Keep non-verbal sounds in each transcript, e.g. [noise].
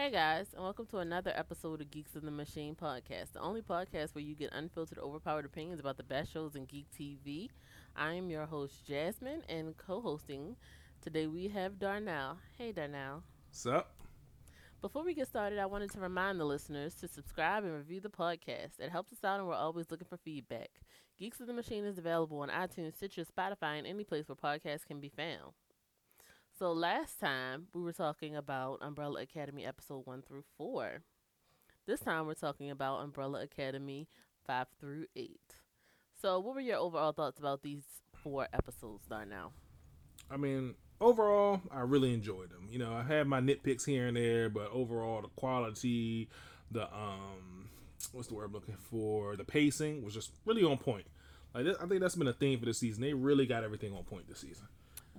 Hey guys, and welcome to another episode of Geeks of the Machine podcast, the only podcast where you get unfiltered, overpowered opinions about the best shows in geek TV. I am your host Jasmine, and co-hosting today we have Darnell. Hey Darnell. What's up? Before we get started, I wanted to remind the listeners to subscribe and review the podcast. It helps us out, and we're always looking for feedback. Geeks of the Machine is available on iTunes, Stitcher, Spotify, and any place where podcasts can be found. So last time we were talking about Umbrella Academy episode 1 through 4. This time we're talking about Umbrella Academy 5 through 8. So what were your overall thoughts about these four episodes, Darnell? I mean, overall, I really enjoyed them. You know, I had my nitpicks here and there, but overall, the quality, the um, what's the word I'm looking for? The pacing was just really on point. Like, I think that's been a theme for the season. They really got everything on point this season.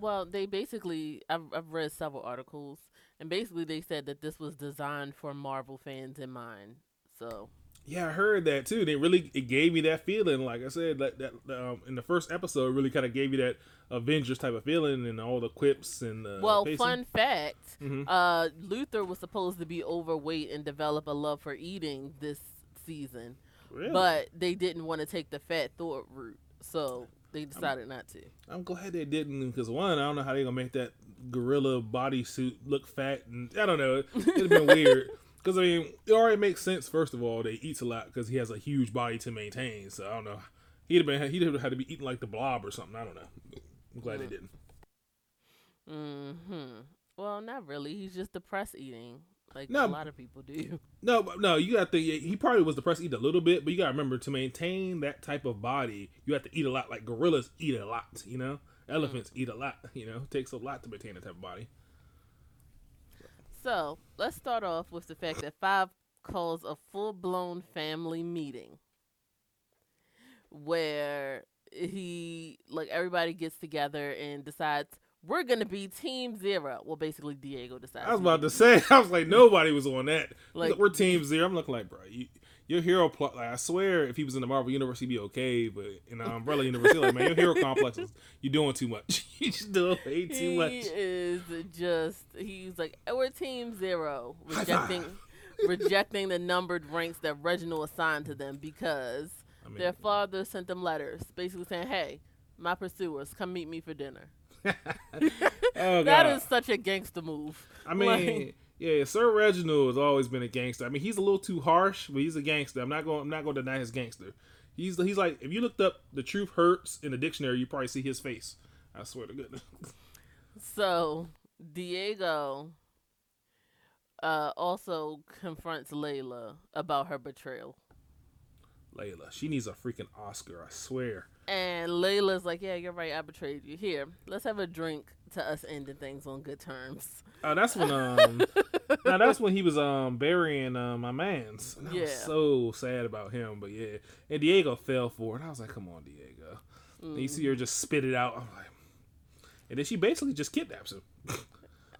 Well, they basically, I've, I've read several articles, and basically they said that this was designed for Marvel fans in mind. So. Yeah, I heard that too. They really it gave me that feeling. Like I said, that that um, in the first episode, it really kind of gave you that Avengers type of feeling and all the quips and. Uh, well, pacing. fun fact: mm-hmm. uh, Luther was supposed to be overweight and develop a love for eating this season, really? but they didn't want to take the fat Thor route. So they decided I'm, not to. I'm glad they didn't because one, I don't know how they're gonna make that gorilla bodysuit look fat, and I don't know. It'd have been [laughs] weird. Because I mean, it already makes sense. First of all, they eats a lot because he has a huge body to maintain. So I don't know. He'd have been he'd have had to be eating like the blob or something. I don't know. I'm glad mm. they didn't. Hmm. Well, not really. He's just depressed eating like no, a lot of people do. [laughs] No, no, you got to. He probably was depressed, eat a little bit, but you got to remember to maintain that type of body, you have to eat a lot. Like gorillas eat a lot, you know. Elephants mm. eat a lot, you know. It takes a lot to maintain that type of body. So let's start off with the fact that Five calls a full blown family meeting where he like everybody gets together and decides we're gonna be Team Zero. Well, basically, Diego decided. I was about to say, [laughs] I was like, nobody was on that. Like, we're Team Zero. I'm looking like, bro, you, your hero plot. Like, I swear, if he was in the Marvel universe, he'd be okay. But in the Umbrella universe, like, man, your hero complexes. You're doing too much. [laughs] you just doing way too he much. He is just. He's like, we're Team Zero, rejecting, rejecting the numbered ranks that Reginald assigned to them because I mean, their father sent them letters, basically saying, "Hey, my pursuers, come meet me for dinner." [laughs] oh, [laughs] that is such a gangster move. I mean, like, yeah, Sir Reginald has always been a gangster. I mean, he's a little too harsh, but he's a gangster. I'm not going. I'm not going to deny his gangster. He's he's like if you looked up the truth hurts in the dictionary, you probably see his face. I swear to goodness. [laughs] So Diego uh, also confronts Layla about her betrayal. Layla, she needs a freaking Oscar. I swear. And Layla's like, "Yeah, you're right. I betrayed you. Here, let's have a drink to us ending things on good terms." Oh, that's when um, [laughs] now that's when he was um burying uh, my man's. And I yeah. was so sad about him, but yeah, and Diego fell for it. I was like, "Come on, Diego." Mm. you see her just spit it out. I'm like, and then she basically just kidnaps him.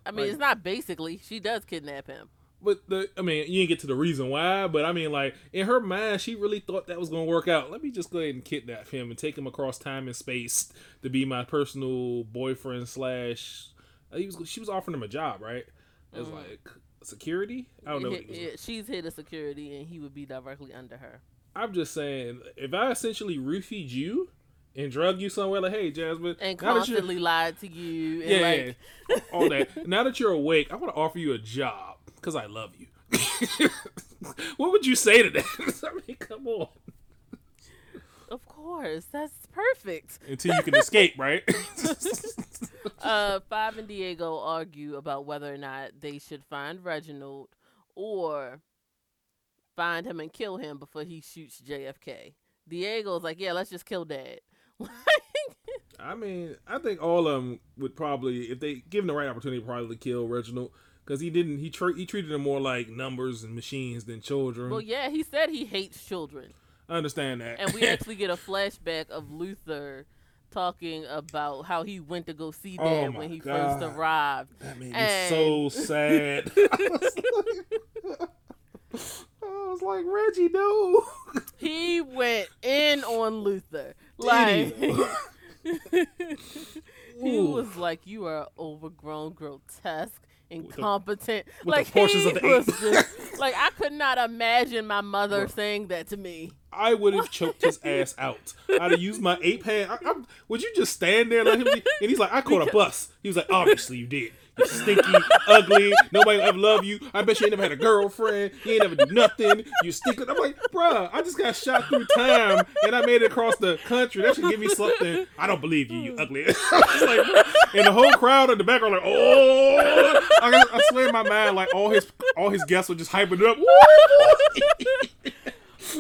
I mean, like, it's not basically. She does kidnap him. But the, I mean, you didn't get to the reason why, but I mean, like in her mind, she really thought that was gonna work out. Let me just go ahead and kidnap him and take him across time and space to be my personal boyfriend slash. Uh, he was she was offering him a job, right? It was mm. like security. I don't know. Yeah, she's head of security, and he would be directly under her. I'm just saying, if I essentially roofied you and drug you somewhere, like, hey, Jasmine, and constantly lied to you, yeah, like... all that. [laughs] now that you're awake, I want to offer you a job because I love you. [laughs] what would you say to that? [laughs] I mean, come on. Of course, that's perfect. Until you can escape, right? [laughs] uh, Five and Diego argue about whether or not they should find Reginald or find him and kill him before he shoots JFK. Diego's like, yeah, let's just kill Dad. I mean, I think all of them would probably, if they given the right opportunity, probably kill Reginald because he didn't he tra- he treated them more like numbers and machines than children. Well, yeah, he said he hates children. I understand that. And we [laughs] actually get a flashback of Luther talking about how he went to go see oh Dad oh when he God. first arrived. That made and... me so sad. [laughs] [laughs] I, was like, I was like, Reggie, no. he went in on Luther. Like he was like, "You are overgrown, grotesque." Incompetent. the like portions he of the was just, [laughs] like I could not imagine my mother saying that to me. I would have [laughs] choked his ass out. I'd have used my ape hand. I, I, would you just stand there and let him be? And he's like, I caught a bus. He was like, obviously you did. You stinky, ugly. Nobody ever love you. I bet you ain't never had a girlfriend. You ain't never do nothing. You stinky. I'm like, bruh, I just got shot through time and I made it across the country. That should give me something. I don't believe you, you ugly. [laughs] Like, and the whole crowd in the background like, oh, I, I swear in my mind, like all his all his guests were just hyping it up.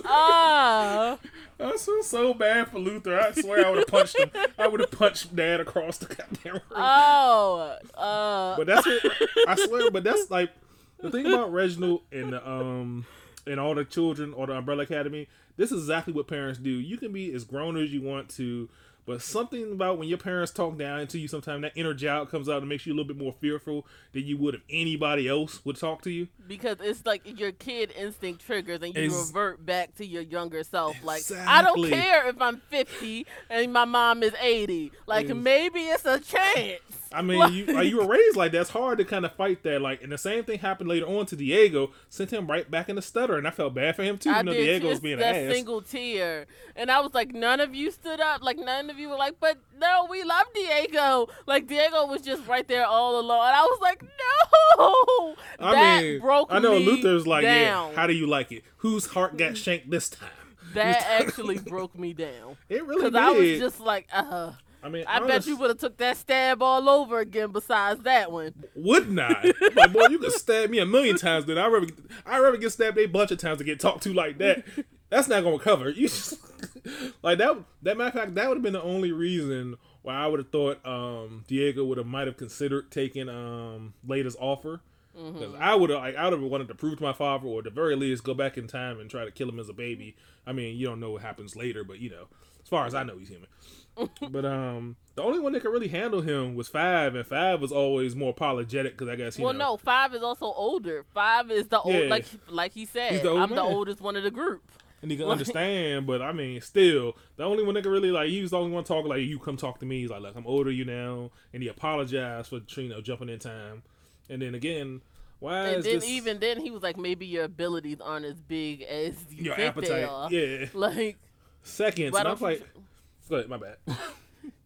Ah, [laughs] I feel so bad for Luther. I swear I would have punched him. I would have punched Dad across the goddamn room. oh, uh, but that's what I swear. But that's like the thing about Reginald and the, um and all the children or the Umbrella Academy. This is exactly what parents do. You can be as grown as you want to, but something about when your parents talk down to you, sometimes that inner child comes out and makes you a little bit more fearful than you would if anybody else would talk to you. because it's like your kid instinct triggers and you Ex- revert back to your younger self. Like I don't care if I'm 50 and my mom is 80. Like Ex- maybe it's a chance. I mean, you [laughs] like, you were raised like that. It's hard to kind of fight that. Like, and the same thing happened later on to Diego. Sent him right back in the stutter, and I felt bad for him too. I You know, did Diego was just being that an ass. single tear, and I was like, none of you stood up. Like none of you were like, but no, we love Diego. Like Diego was just right there all alone, and I was like, no. I that mean, broke I know Luther's like, down. yeah. How do you like it? Whose heart got shanked this time? that [laughs] actually broke me down It really because did. I was just like, uh. I mean, I bet you would have took that stab all over again. Besides that one, wouldn't I? like, boy, you could stab me a million times. Then I rather, I rather get stabbed a bunch of times to get talked to like that. That's not gonna cover. You just, [laughs] like that. That matter of fact, that would have been the only reason why I would have thought um, Diego would have might have considered taking um, Layla's offer. Because I would have, like, I would have wanted to prove to my father, or at the very least, go back in time and try to kill him as a baby. I mean, you don't know what happens later, but you know, as far as I know, he's human. [laughs] but um, the only one that could really handle him was Five, and Five was always more apologetic because I guess you well, know. no, five is also older. Five is the old, Yeah. like like he said, the I'm the oldest one of the group. and he can Like- understand. But I mean, still, the only one that could really like, he was the only one talking like, "You come talk to me." He's like, "Look, I'm older you now," and he apologized for you know jumping in time. And then again, why And then this even then he was like, maybe your abilities aren't as big as you your think they appetite? are. Yeah, [laughs] Like, seconds. I'm you like, go ahead, my bad. [laughs]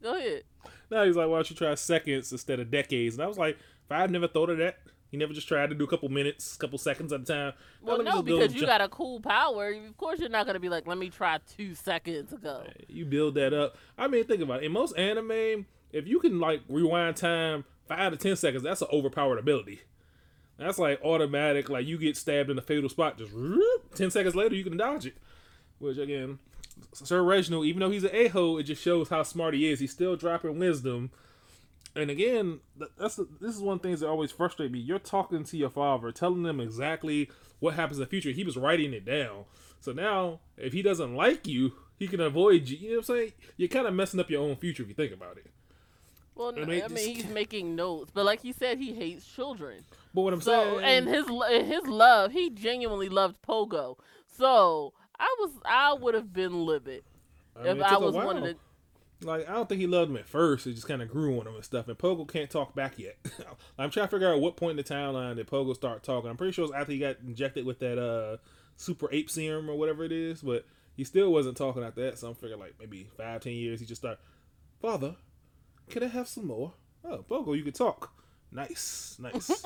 go ahead. now he's like, why don't you try seconds instead of decades? And I was like, Five never thought of that. He never just tried to do a couple minutes, a couple seconds at a time. Well, no, because you jump- got a cool power. Of course, you're not gonna be like, let me try two seconds ago. You build that up. I mean, think about it. In most anime, if you can like rewind time five to ten seconds, that's an overpowered ability. That's like automatic. Like you get stabbed in a fatal spot, just whoop, ten seconds later you can dodge it. Which again, Sir Reginald, even though he's an a hole, it just shows how smart he is. He's still dropping wisdom. And again, that's this is one of the things that always frustrate me. You're talking to your father, telling them exactly what happens in the future. He was writing it down. So now, if he doesn't like you, he can avoid you. You know what I'm saying? You're kind of messing up your own future if you think about it. Well, no, mean, I mean, he's making notes, but like he said, he hates children. But what I'm So, saying, and his his love, he genuinely loved Pogo. So I was, I would have been livid I mean, if I was one of the. like I don't think he loved him at first. It just kind of grew on him and stuff. And Pogo can't talk back yet. [laughs] I'm trying to figure out what point in the timeline did Pogo start talking. I'm pretty sure it was after he got injected with that uh super ape serum or whatever it is, but he still wasn't talking after that. So I'm figuring like maybe five, ten years he just start. Father, can I have some more? Oh, Pogo, you could talk. Nice, nice. [laughs]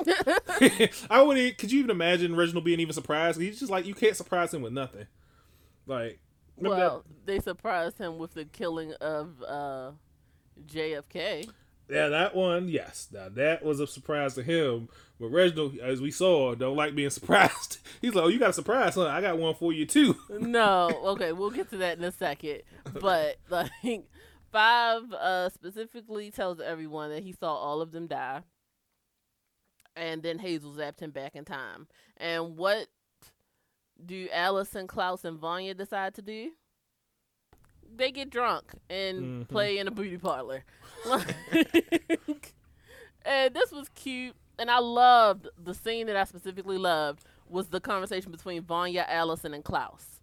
[laughs] I would. Could you even imagine Reginald being even surprised? He's just like you can't surprise him with nothing. Like, remember that- Well, they surprised him with the killing of uh, JFK. Yeah, that one, yes. Now that was a surprise to him. But Reginald, as we saw, don't like being [laughs] surprised. He's like, "Oh, you got a surprise, huh? I got one for you too." [laughs] no, okay, we'll get to that in a second. But [laughs] like five uh specifically tells everyone that he saw all of them die. And then Hazel zapped him back in time. And what do Allison, Klaus, and Vanya decide to do? They get drunk and Mhm. play in a beauty parlor. [laughs] [laughs] And this was cute. And I loved the scene that I specifically loved was the conversation between Vanya, Allison, and Klaus.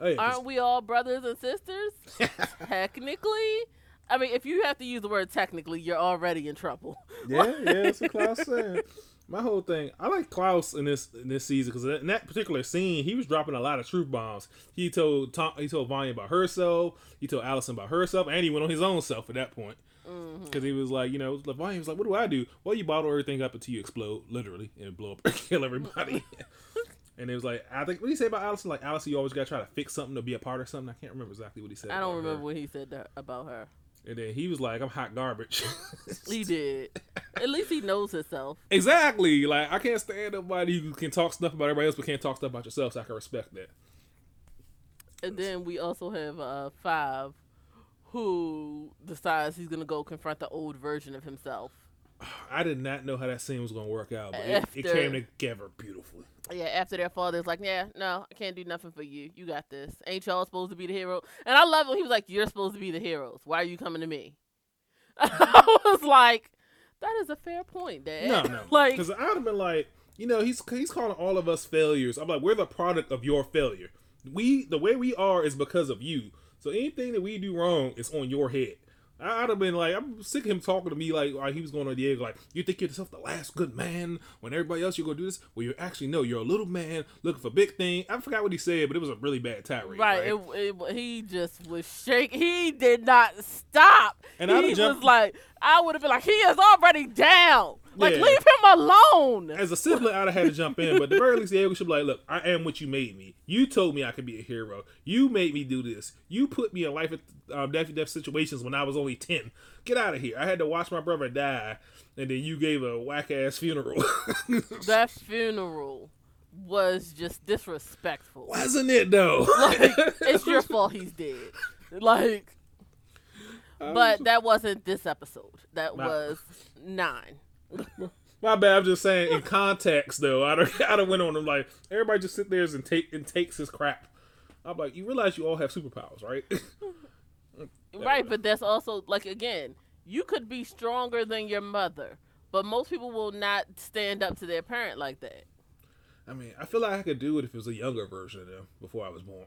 Oh, yeah, Aren't we all brothers and sisters? [laughs] Technically. I mean, if you have to use the word technically, you're already in trouble. Yeah, yeah, that's what Klaus said. My whole thing, I like Klaus in this in this season because in that particular scene, he was dropping a lot of truth bombs. He told Tom, he told Vanya about herself. He told Allison about herself, and he went on his own self at that point mm-hmm. because he was like, you know, Vanya was like, "What do I do?" Well, you bottle everything up until you explode, literally, and blow up [laughs] and kill everybody. [laughs] and it was like, I think what did he say about Allison? Like Allison, you always got to try to fix something to be a part of something. I can't remember exactly what he said. I don't remember her. what he said that, about her. And then he was like, "I'm hot garbage." [laughs] He did. At least he knows himself. Exactly. Like I can't stand nobody who can talk stuff about everybody else but can't talk stuff about yourself. So I can respect that. And then we also have uh, Five, who decides he's gonna go confront the old version of himself. I did not know how that scene was going to work out, but it, it came together beautifully. Yeah, after their father's like, yeah, no, I can't do nothing for you. You got this. Ain't y'all supposed to be the hero? And I love when he was like, you're supposed to be the heroes. Why are you coming to me? [laughs] I was like, that is a fair point, Dad. No, no, [laughs] like, because I would have been like, you know, he's he's calling all of us failures. I'm like, we're the product of your failure. We the way we are is because of you. So anything that we do wrong is on your head. I- I'd have been like, I'm sick of him talking to me like, like he was going on Diego, like, you think you're yourself the last good man when everybody else you're gonna do this? Well, you actually know you're a little man looking for big thing. I forgot what he said, but it was a really bad tirade. right? Right. It, it, he just was shaking. He did not stop. And he was like, I would have been like, he is already down. Like, Yeah. leave him alone. As a sibling, I'd have had to jump in, but at the very least, Diego should be like, "Look, I am what you made me. You told me I could be a hero. You made me do this. You put me in life um, death death situations when I was only ten. Get out of here. I had to watch my brother die, and then you gave a whack ass funeral. [laughs] that funeral was just disrespectful. Wasn't it though? like it's your [laughs] fault he's dead. Like, Um, but that wasn't this episode. That Nah. was nine. [laughs] My bad. I'm just saying in context though. I don't. [laughs] I don't went on him like everybody just sit there and take and takes his crap. I'm like, you realize you all have superpowers, right? [laughs] Right, but that's also like again, you could be stronger than your mother, but most people will not stand up to their parent like that. I mean, I feel like I could do it if it was a younger version of them before I was born.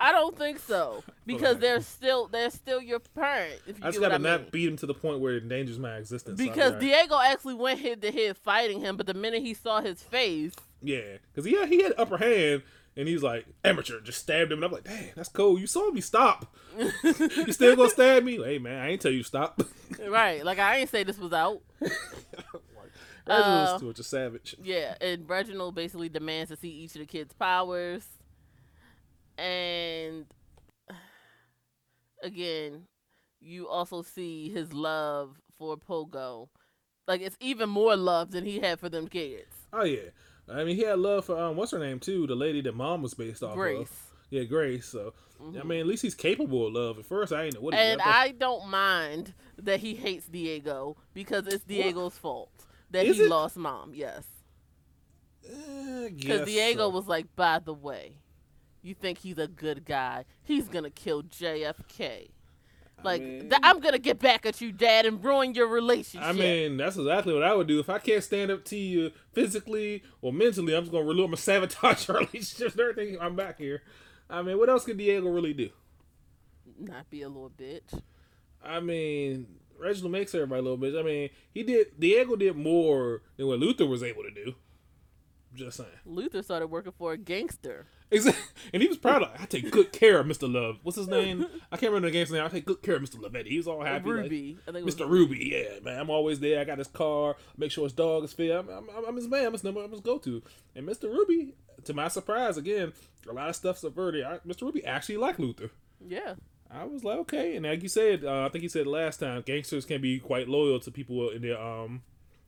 I don't think so because Okay. they're still they're still your parent. If you I just gotta I not beat him to the point where it endangers my existence. Because right. Diego actually went head to head fighting him, but the minute he saw his face, yeah, because yeah, he had upper hand, and he's like amateur, just stabbed him, and I'm like, dang, that's cool. You saw me stop. [laughs] you still gonna stab me? Hey man, I ain't tell you stop. [laughs] right? Like I ain't say this was out. [laughs] Reginald's Uh, Stewart, a savage. Yeah, and Reginald basically demands to see each of the kids' powers. And again, you also see his love for Pogo. Like it's even more love than he had for them kids. Oh yeah, I mean he had love for um, what's her name too, the lady that mom was based off Grace. of. Yeah, Grace. So I mean, at least he's capable of love. At first, I ain't know what. And. I don't mind that he hates Diego because it's Diego's fault that Is he it? lost mom. Yes. Eh, Because guess Diego so. was like, by the way, you think he's a good guy. He's going to kill JFK. Like, mean- th- I'm going to get back at you, Dad, and ruin your relationship. I mean, that's exactly what I would do if I can't stand up to you physically or mentally. I'm just gonna really I'm gonna [laughs] sabotage our relationships and everything. I'm back here. I mean, what else could Diego really do? not be a little bitch. I mean, Reginald makes everybody a little bitch. I mean, he did. Diego did more than what Luther was able to do. Just saying. Luther started working for a gangster. Exactly. [laughs] And he was proud of. I take good care of Mr. Love. What's his name? I can't remember the gangster's name. I take good care of Mr. Lavetti. He was all happy. like, Ruby. I think it was Mr. Ruby, yeah, man, I'm always there. I got his car, make sure his dog is fed. I'm, I'm, I'm his man. I'm his number. I'm his go-to. And Mr. Ruby, to my surprise, again, a lot of stuff subverted. I, Mr. Ruby actually liked Luther. Yeah. I was like, okay, and like you said, uh, I think you said last time, gangsters can be quite loyal to people in their um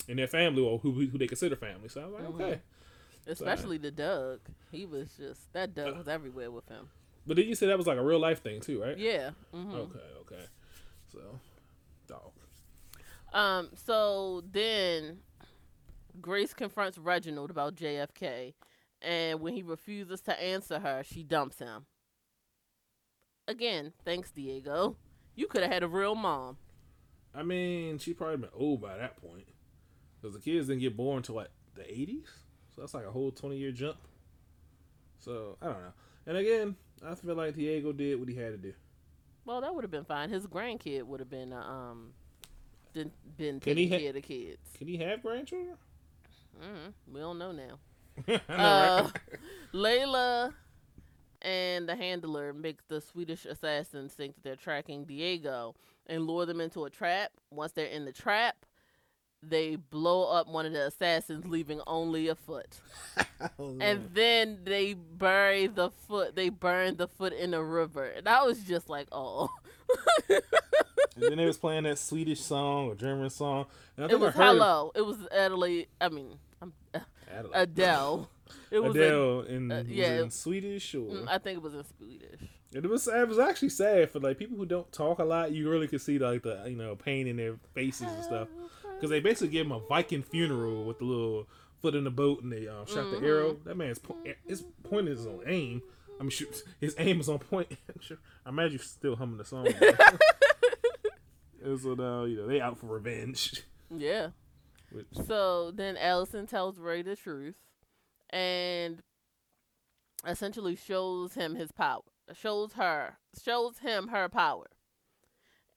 in their family or who who they consider family. So I was like, Mm-hmm. okay. Especially the Doug. He was just, that Doug was everywhere with him. But did you said that was like a real life thing too, right? Yeah. hmm Okay, okay. So, dog. Um. So then, Grace confronts Reginald about JFK, and when he refuses to answer her, she dumps him. Again, thanks, Diego. You could have had a real mom. I mean, she probably been old by that point. Because the kids didn't get born until like the 80s. So that's like a whole 20 year jump. So, I don't know. And again, I feel like Diego did what he had to do. Well, that would have been fine. His grandkid would have been uh, um been, been Can he taking care of the kids. Can he have grandchildren? Mm-hmm. We don't know now. [laughs] Know, Uh. [laughs] Layla and the handler make the Swedish assassins think that they're tracking Diego and lure them into a trap. Once they're in the trap, they blow up one of the assassins, leaving only a foot. [laughs] Oh, And then they bury the foot. They burn the foot in a river. And I was just like, oh. [laughs] and then they was playing that Swedish song or German song. And I it was I heard hello. It was Adelaide. I mean, Adelaide. Adele. [laughs] It was. Adele in, uh, was it yeah. in Swedish or mm, I think it was in Swedish. It was it was actually sad for like people who don't talk a lot. You really could see like the you know pain in their faces and stuff because they basically gave him a Viking funeral with the little foot in the boat and they um, shot Mm-hmm. the arrow. That man's po- his point is on aim. I mean, shoot, his aim is on point. [laughs] I imagine you're still humming the song. [laughs] and so now you know they out for revenge. Yeah. Which, So then Allison tells Ray the truth and essentially shows him his power. Shows her shows him her power.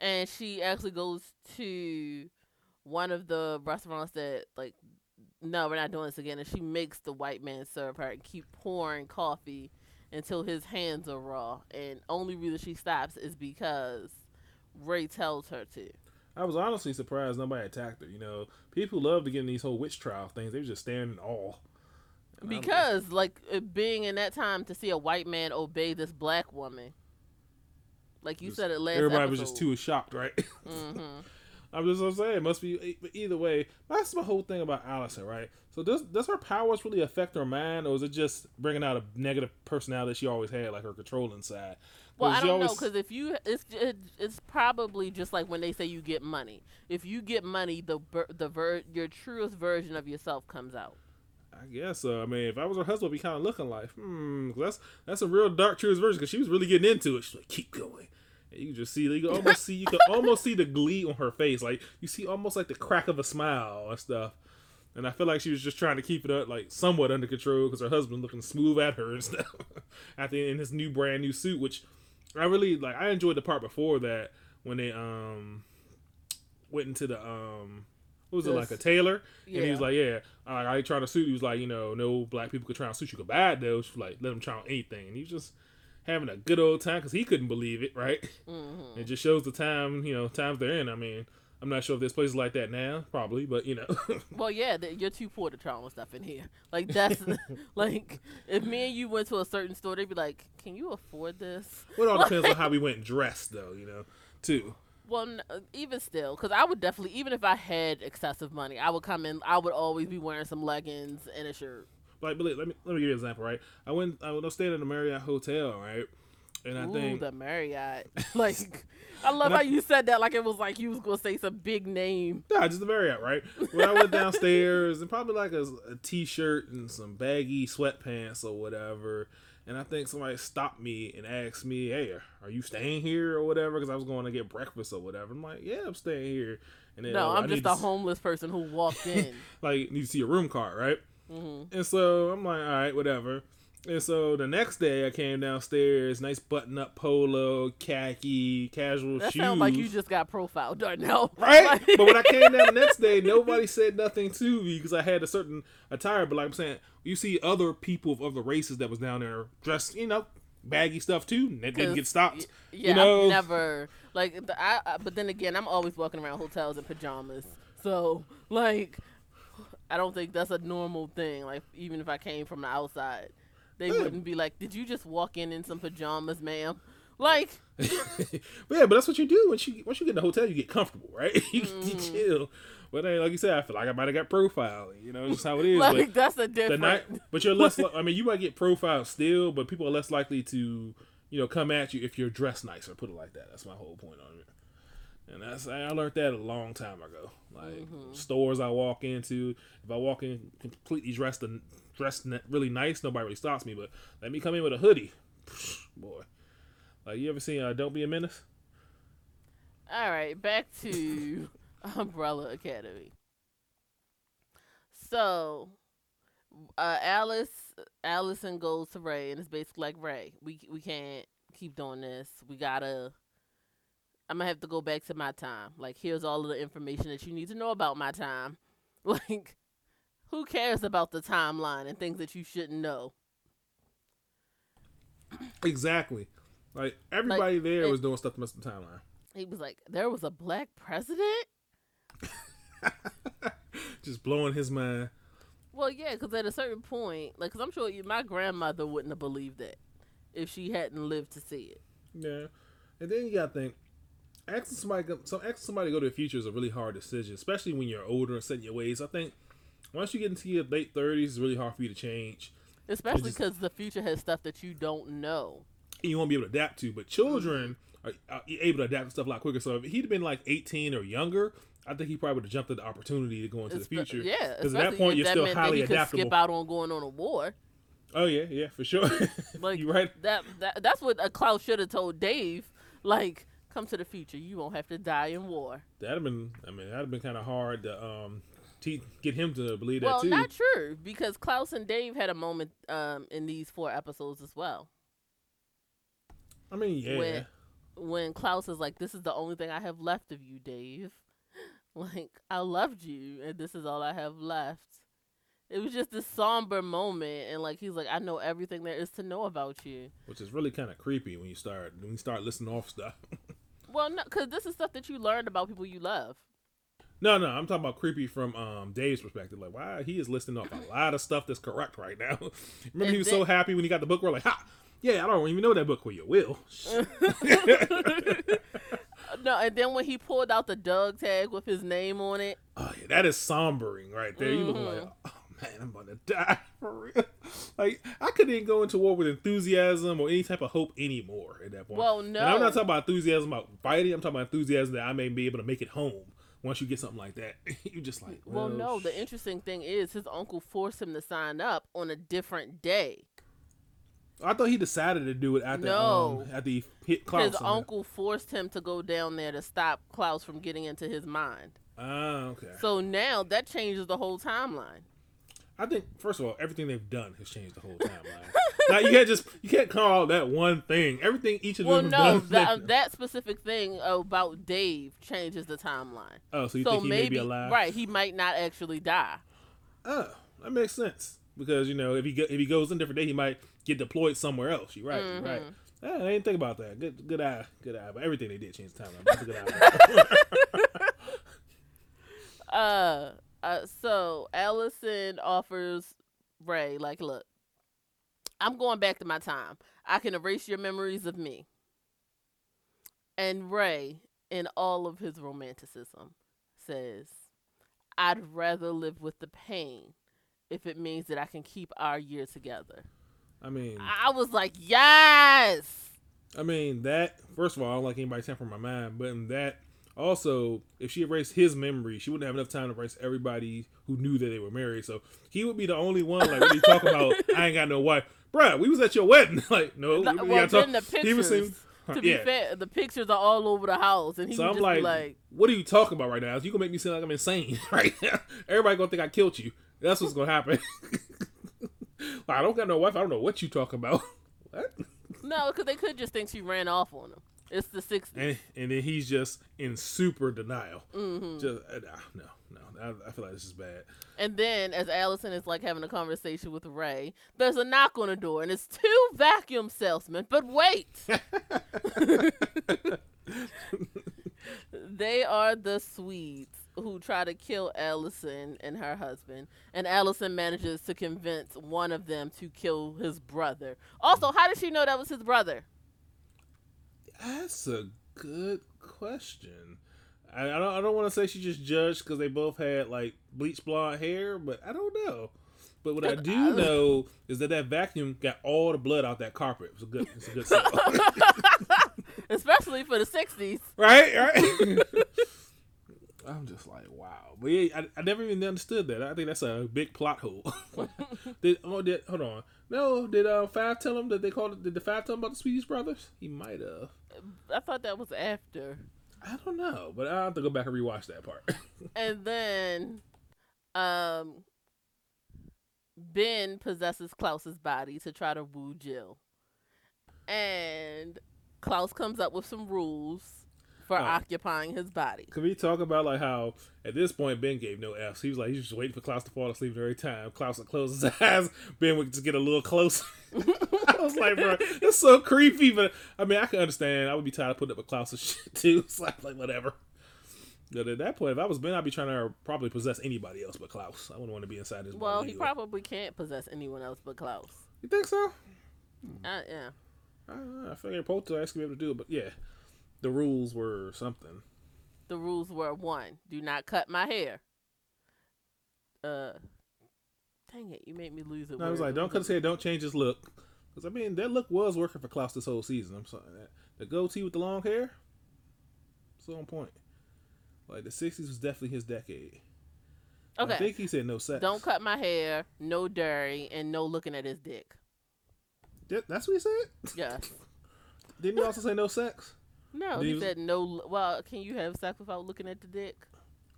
And she actually goes to one of the restaurants that like no, we're not doing this again and she makes the white man serve her and keep pouring coffee until his hands are raw. And only reason she stops is because Ray tells her to. I was honestly surprised nobody attacked her. You know, people love to get in these whole witch trial things. They were just staring in awe. And Because, like, it being in that time to see a white man obey this black woman, like you Just- said it last everybody was just too shocked, right? [laughs] hmm I'm just gonna say it must be. But either way, that's the whole thing about Allison, right? So does does her powers really affect her mind, or is it just bringing out a negative personality she always had, like her controlling side? Well, I don't know because if you, it's it, it's probably just like when they say you get money. If you get money, the the ver- your truest version of yourself comes out. I guess so. I mean, if I was her husband, I'd be kind of looking like, hmm, 'cause that's that's a real dark truest version because she was really getting into it. She's like, keep going. You can just see, you can almost see, you can almost see the glee on her face. Like you see almost like the crack of a smile and stuff. And I feel like she was just trying to keep it up, like somewhat under control, because her husband looking smooth at her and stuff. at [laughs] After in his new brand new suit, which I really like. I enjoyed the part before that when they um went into the um what was it like a tailor, and he was like, yeah, I, I try to suit. He was like, you know, no black people could try on suit you could buy it though. She was like, let him try on anything, and he was just having a good old time because he couldn't believe it, right? hmm It just shows the time, you know, times they're in. I mean, I'm not sure if there's places like that now, probably, but you know, [laughs] Well, yeah, th- you're too poor to try on stuff in here. Like that's [laughs] [laughs] like if me and you went to a certain store, they'd be like, "Can you afford this?" it all depends on how we went dressed, though, you know, too. Well, uh, even still, because I would definitely, even if I had excessive money, I would come in. I would always be wearing some leggings and a shirt. Like, let me let me give you an example, right? I went, I was staying in the Marriott hotel, right, and I Ooh, think the Marriott. [laughs] [laughs] like, I love And I- how you said that like it was like you was gonna say some big name. Nah, just the Marriott, right? When I went downstairs and probably like a, a t-shirt and some baggy sweatpants or whatever, and I think somebody stopped me and asked me, "Hey, are you staying here or whatever?" Because I was going to get breakfast or whatever. I'm like, "Yeah, I'm staying here." And then No, oh, I I'm just a to s- homeless person who walked [laughs] in. like need to see a room card, right? Hmm And so I'm like, all right, whatever. And so the next day I came downstairs, nice button up polo, khaki, casual That shoes. That sounds like you just got profiled, Darnell. Right? [laughs] But when I came down the next day, nobody said nothing to me because I had a certain attire. But like I'm saying, you see other people of other races that was down there dressed, you know, baggy stuff too, and they didn't get stopped. Yeah, you know, I've never like. The, I, I, but then again, I'm always walking around hotels in pajamas, so like, I don't think that's a normal thing. Like, even if I came from the outside, they Yeah. wouldn't be like, "Did you just walk in in some pajamas, ma'am?" Like, [laughs] but yeah, but that's what you do once you once you get in the hotel, you get comfortable, right? [laughs] you, you Mm-hmm. chill. But then, like you said, I feel like I might have got profiled. You know, just how it [laughs] is. like but that's a the different. night, but you're less. Li- I mean, you might get profiled still, but people are less likely to, you know, come at you if you're dressed nicer. Put it like that. That's my whole point on it. And that's I learned that a long time ago. Like Mm-hmm. stores I walk into, if I walk in completely dressed and dressed really nice, nobody really stops me. But let me come in with a hoodie, [sighs] boy. Like you ever seen uh, Don't Be a Menace? All right, back to [laughs] Umbrella Academy. So, uh, Alice, Allison goes to Ray, and it's basically like Ray, we we can't keep doing this. We gotta I'm gonna have to go back to my time. Like, here's all of the information that you need to know about my time. [laughs] Like, who cares about the timeline and things that you shouldn't know? Exactly. Like everybody there it- was doing stuff to mess with the timeline. He was like, there was a black president. [laughs] Just blowing his mind. Well, yeah, because at a certain point, like, cause I'm sure you, my grandmother wouldn't have believed that if she hadn't lived to see it. Yeah. And then you gotta think, asking somebody, so asking somebody to go to the future is a really hard decision, especially when you're older and set in your ways. I think once you get into your late thirties, it's really hard for you to change. Especially because the future has stuff that you don't know. And you won't be able to adapt to. But children are, are able to adapt to stuff a lot quicker. So if he'd been like 18 or younger, I think he probably would have jumped at the opportunity to go into the Espe- future. Yeah, Because at that point, you're that still that highly could adaptable. skip out on going on a war. Oh yeah, yeah, for sure. [laughs] Like you right. that, that that's what a Klaus should have told Dave. Like, come to the future. You won't have to die in war. That'd have been. I mean, that'd have been kind of hard to um te- get him to believe that well, too. not true because Klaus and Dave had a moment um in these four episodes as well. I mean, yeah. When when Klaus is like, "This is the only thing I have left of you, Dave." [laughs] Like, I loved you, and this is all I have left. It was just this somber moment, and like he's like, "I know everything there is to know about you." Which is really kind of creepy when you start when you start listing off stuff. [laughs] Well, no, because this is stuff that you learned about people you love. no, no, I'm talking about creepy from um Dave's perspective. Like, wow, he is listing off a [laughs] lot of stuff that's correct right now. [laughs] Remember, And he was so happy when he got the book. We're like, ha, yeah, I don't even know that book. Well, you will. [laughs] No, and then when he pulled out the dog tag with his name on it, Oh, yeah, that is sombering right there. You look like, oh man, I'm gonna die [laughs] for real. Like I couldn't even go into war with enthusiasm or any type of hope anymore at that point. Well, And no. I'm not talking about enthusiasm about fighting. I'm talking about enthusiasm that I may be able to make it home once you get something like that. [laughs] you just like, well, well, no. sh- The interesting thing is his uncle forced him to sign up on a different day. I thought he decided to do it after No. um, after he hit Klaus. his uncle forced him to go down there to stop Klaus from getting into his mind. Ah, okay. So now that changes the whole timeline. I think first of all, everything they've done has changed the whole timeline. now [laughs] you can't just you can't call that one thing. Everything each of Well, them no, done. that, [laughs] that specific thing about Dave changes the timeline. oh, so you so think he maybe may be alive? right, he might not actually die. Oh, that makes sense because you know if he go, if he goes in a different day, he might get deployed somewhere else. You're right. You're right. Mm-hmm. Yeah, I didn't think about that. Good, good eye, good eye. But everything they did changed the timeline. That's a good eye. [laughs] Uh, uh, so Allison offers Ray, like, look, I'm going back to my time. I can erase your memories of me. And Ray, in all of his romanticism, says, I'd rather live with the pain if it means that I can keep our year together. I mean, I was like, yes. I mean that. First of all, I don't like anybody tampering my mind, but in that also, if she erased his memory, she wouldn't have enough time to erase everybody who knew that they were married. So he would be the only one. Like, what are you talking about? [laughs] I ain't got no wife, Bruh, We was at your wedding. [laughs] like, no, we well, gotta then the talk- he was pictures, saying- To be yeah. fair, the pictures are all over the house, and he So I'm just like, like, what are you talking about right now? You gonna make me seem like I'm insane [laughs] right now? Everybody gonna think I killed you. That's what's gonna happen. I don't got no wife. I don't know what you talking about. what? no, because they could just think she ran off on him. It's the 60s. And and then he's just in super denial. hmm Just uh, no, no. I, I feel like this is bad. And then, as Allison is like having a conversation with Ray, there's a knock on the door, and it's two vacuum salesmen. But wait, [laughs] they are the Swedes who try to kill Allison and her husband, and Allison manages to convince one of them to kill his brother. Also, how did she know that was his brother? That's a good question. I, I don't. I don't want to say she just judged because they both had like bleach blonde hair, but I don't know. But what I do [laughs] know is that that vacuum got all the blood out that carpet. It was a good. It's a good [laughs] sell. [laughs] Especially for the 60s. right? Right. I'm just like, wow. But yeah, I, I never even understood that. I think that's a big plot hole. did oh did hold on? No, did uh Five tell him that they called it? Did the Five tell him about the Swedish brothers? He might have. I thought that was after. I don't know, but I have to go back and rewatch that part. [laughs] and then um Ben possesses Klaus's body to try to woo Jill. And Klaus comes up with some rules for Oh. occupying his body. Can we talk about like how at this point Ben gave no F's? He was like he's just waiting for Klaus to fall asleep every time. Klaus would close his [laughs] eyes. Ben would just get a little closer. [laughs] I was like, bro, it's so creepy. But I mean, I can understand. I would be tired of putting up with Klaus's [laughs] shit too. So I'm like, whatever. But at that point, if I was Ben, I'd be trying to probably possess anybody else but Klaus. I wouldn't want to be inside his Well, he anyway. probably can't possess anyone else but Klaus. You think so? Uh, yeah. I. I figured Poltergeist could be able to do it, but yeah, the rules were something. The rules were one: do not cut my hair. Uh, dang it, you made me lose it. No, I was like, don't cut his hair, don't change his look. Because, I mean, that look was working for Klaus this whole season. I'm sorry. The goatee with the long hair, so on point. Like, the 60s was definitely his decade. Okay. I think he said no sex. don't cut my hair, no dairy, and no looking at his dick. That- That's what he said? Yes. [laughs] Didn't he also say no sex? No, he he- said no. Well, can you have sex without looking at the dick?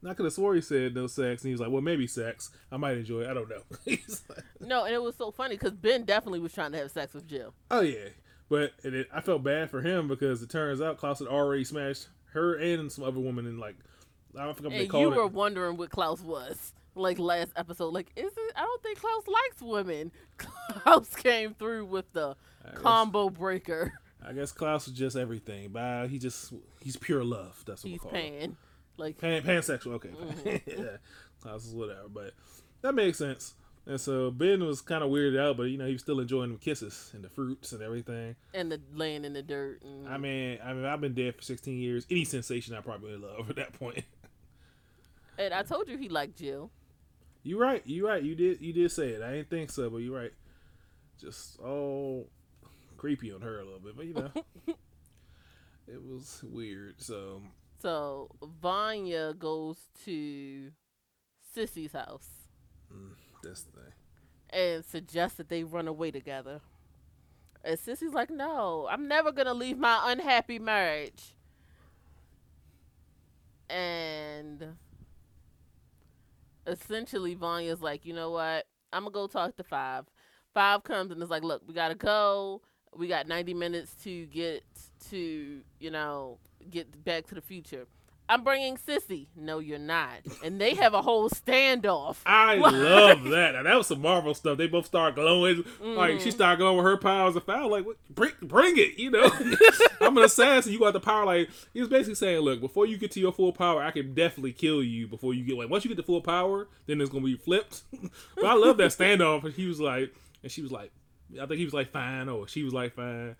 I could have swore he said no sex, and he was like, well, maybe sex. I might enjoy it. I don't know. [laughs] Like, No, and it was so funny because Ben definitely was trying to have sex with Jill. oh, yeah. But it, it, I felt bad for him because it turns out Klaus had already smashed her and some other woman in, like, I don't think they And called you it. were wondering what Klaus was. Like last episode, like is it? I don't think Klaus likes women. [laughs] Klaus came through with the guess- combo breaker. I guess Klaus is just everything. But he just he's pure love. That's what He's we call it. Like Pan, pansexual. Okay, Mm-hmm. [laughs] yeah, Klaus is whatever. But that makes sense. And so Ben was kind of weirded out, but you know he was still enjoying the kisses and the fruits and everything. and the laying in the dirt. And, I mean, I mean, I've been dead for 16 years. Any sensation I probably love [laughs] at that point. and I told you he liked Jill. You right. You right. You did. You did say it. I didn't think so, but you right. Just all creepy on her a little bit, but you know, [laughs] it was weird. So So Vanya goes to Sissy's house mm, this thing. and suggests that they run away together. And Sissy's like, "No, I'm never gonna leave my unhappy marriage." And essentially, Vanya's like, "You know what? I'm gonna go talk to Five." Five comes and is like, "Look, we gotta go. We got 90 minutes to get to, you know, get back to the future." I'm bringing Sissy. No, you're not. And they have a whole standoff. [laughs] I love that. Now, that was some Marvel stuff. They both start glowing. Like she mm. started glowing with her powers. I was like, what, bring, bring it, you know. [laughs] I'm an assassin. You got the power. Like he was basically saying, look, before you get to your full power, I can definitely kill you before you get like once you get the full power, then it's gonna be flipped. [laughs] but I love that standoff. And he was like, and she was like, I think he was like fine, or she was like fine.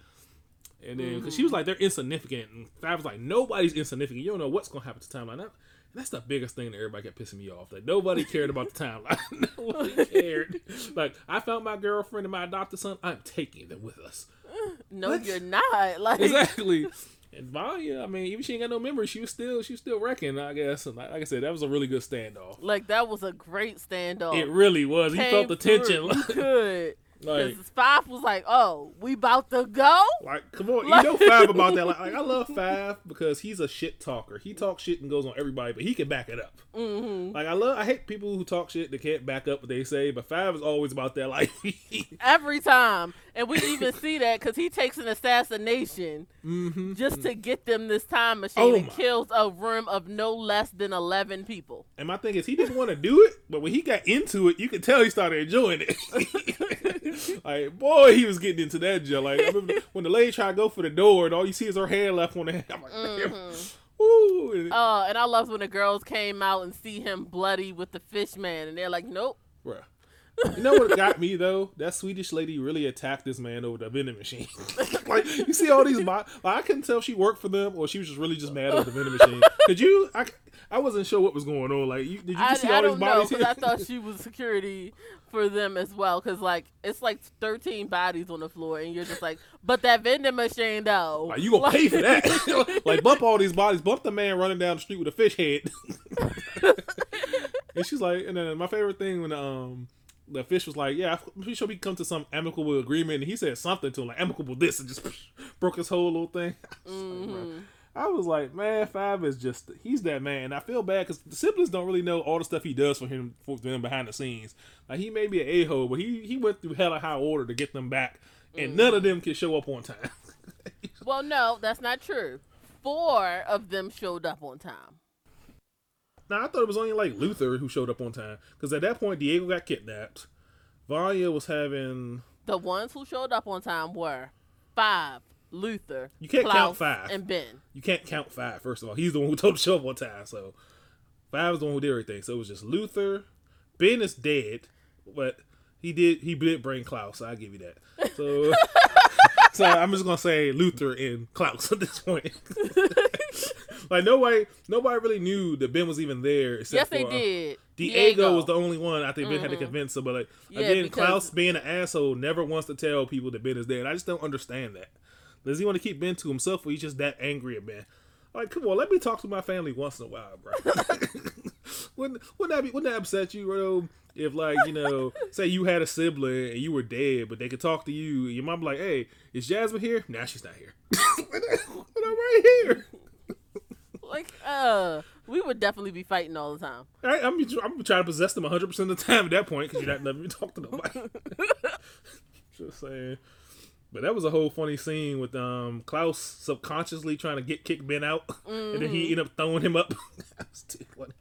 And then, because she was mm-hmm. like, they're insignificant. And Five was like, nobody's insignificant. You don't know what's going to happen to the timeline. That, that's the biggest thing that everybody kept pissing me off. That nobody cared about the timeline. [laughs] nobody [laughs] cared. Like, I found my girlfriend and my adopted son. I'm taking them with us. [laughs] No, What? you're not. Like Exactly. And Vanya, I mean, even she ain't got no memory. She was still, she was still wrecking, I guess. And like, like I said, that was a really good standoff. Like that was a great standoff. It really was. He felt the tension. Could. Like, Five was like, "Oh, we about to go." Like, come on, you know Five about that. [laughs] Like, like, I love Five because he's a shit talker. He talks shit and goes on everybody, but he can back it up. Hmm Like, I love, I hate people who talk shit that can't back up what they say. But Five is always about that. Like, [laughs] Every time, and we even see that because he takes an assassination mm-hmm. just to get them this time machine Oh and kills a room of no less than eleven people. And my thing is, he didn't want to do it, but when he got into it, you could tell he started enjoying it. [laughs] like, boy, he was getting into that jail. Like, I remember when the lady tried to go for the door, and all you see is her hand left on the hand. I'm like, damn. Woo. And- Uh, and I love when the girls came out and see him bloody with the fish man, and they're like, "Nope." Bruh. You know what got me though? That Swedish lady really attacked this man over the vending machine. [laughs] like you see all these, like I couldn't tell if she worked for them or she was just really just mad over the vending machine. Could you? I, I wasn't sure what was going on. Like, you, did you I, just see I all these don't know bodies because here? I [laughs] thought she was security for them as well. Because like it's like thirteen bodies on the floor, and you're just like, "But that vending machine though." Like, you gonna pay for that? like [laughs] bump all these bodies. Bump the man running down the street with a fish head. and she's like, and then my favorite thing when um the fish was like, yeah, I'm pretty sure we come to some amicable agreement. And he said something to him like amicable this and just [laughs] broke his whole little thing. [laughs] I was like, "Bruh." Mhm. I was like, man, Five is just he's that man. And I feel bad because the siblings don't really know all the stuff he does for him for them behind the scenes. Like he may be an a hole, but he he went through hell hella high order to get them back, and none of them can show up on time. [laughs] Well, no, that's not true. four of them showed up on time. Now I thought it was only like Luther who showed up on time because at that point Diego got kidnapped. Vanya was having. The ones who showed up on time were five, Luther, You can't Klaus, count five. and Ben. You can't count five. First of all, he's the one who [laughs] told the show up on time. So five is the one who did everything. So it was just Luther. Ben is dead, but he did he did bring Klaus. So I give you that. So. [laughs] So I'm just gonna say Luther and Klaus at this point. [laughs] [laughs] like nobody, nobody really knew that Ben was even there. Except Yes, for, they uh, did. Diego, was the only one I think Ben had to convince him. But like Yeah, again, because- Klaus being an asshole never wants to tell people that Ben is dead. I just don't understand that. Does he want to keep Ben to himself, or he's just that angry at Ben? Like, come on, let me talk to my family once in a while, bro. [laughs] [laughs] wouldn't, wouldn't that be, wouldn't that upset you, bro? If like you know, say you had a sibling and you were dead, but they could talk to you, and your mom be like, "Hey, is Jasmine here?" Nah, she's not here. but I'm right here. Like, uh, [laughs] we would definitely be fighting all the time. I, I'm I'm trying to possess them 100 percent of the time at that point because you're not letting me talk to nobody. [laughs] [laughs] Just saying. But that was a whole funny scene with um Klaus subconsciously trying to get kick Ben out, and then he ended up throwing him up. that was too funny.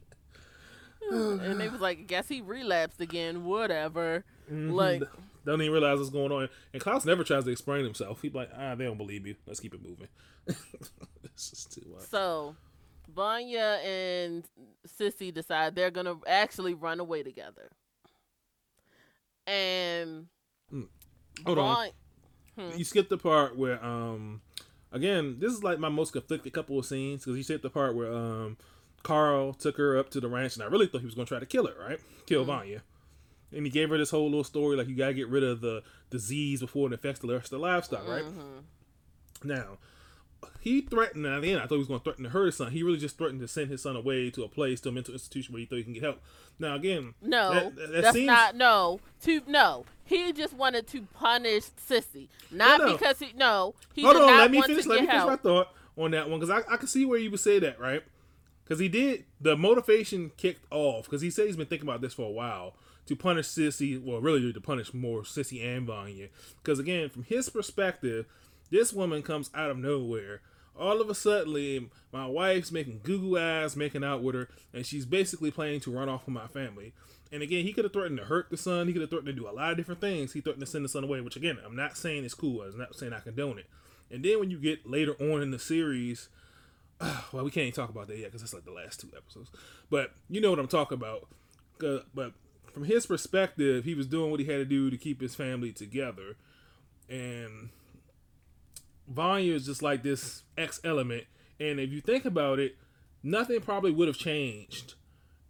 [sighs] and they was like, guess he relapsed again, whatever. Like, Don't even realize what's going on. And Klaus never tries to explain himself. He's like, ah, they don't believe you. Let's keep it moving. it's just too much. so Vanya and Sissy decide they're gonna actually run away together. And Hold on. Van- You skipped the part where, um, again, this is like my most conflicted couple of scenes because you skipped the part where, um, Carl took her up to the ranch and I really thought he was going to try to kill her, right? Kill Vanya. And he gave her this whole little story like you got to get rid of the disease before it affects the rest of the livestock, right? Now, he threatened, at the end, I thought he was going to threaten to hurt his son. He really just threatened to send his son away to a place, to a mental institution where he thought he can get help. Now, again, no, that- that that's seems- not no. To no, he just wanted to punish Sissy, not No, no. because he no. He Hold on, let me finish. Let me finish help. my thought on that one because I, I can see where you would say that, right? Because he did the motivation kicked off because he said he's been thinking about this for a while to punish Sissy. Well, really to punish more Sissy and Vanya. Because again, from his perspective, this woman comes out of nowhere. All of a sudden, my wife's making goo goo eyes, making out with her, and she's basically planning to run off with my family. And again, he could have threatened to hurt the son. He could have threatened to do a lot of different things. He threatened to send the son away, which again, I'm not saying it's cool. I'm not saying I condone it. And then when you get later on in the series, [sighs] well, we can't talk about that yet because that's like the last two episodes. But you know what I'm talking about. Uh, but from his perspective, he was doing what he had to do to keep his family together. And Vanya is just like this X element. And if you think about it, nothing probably would have changed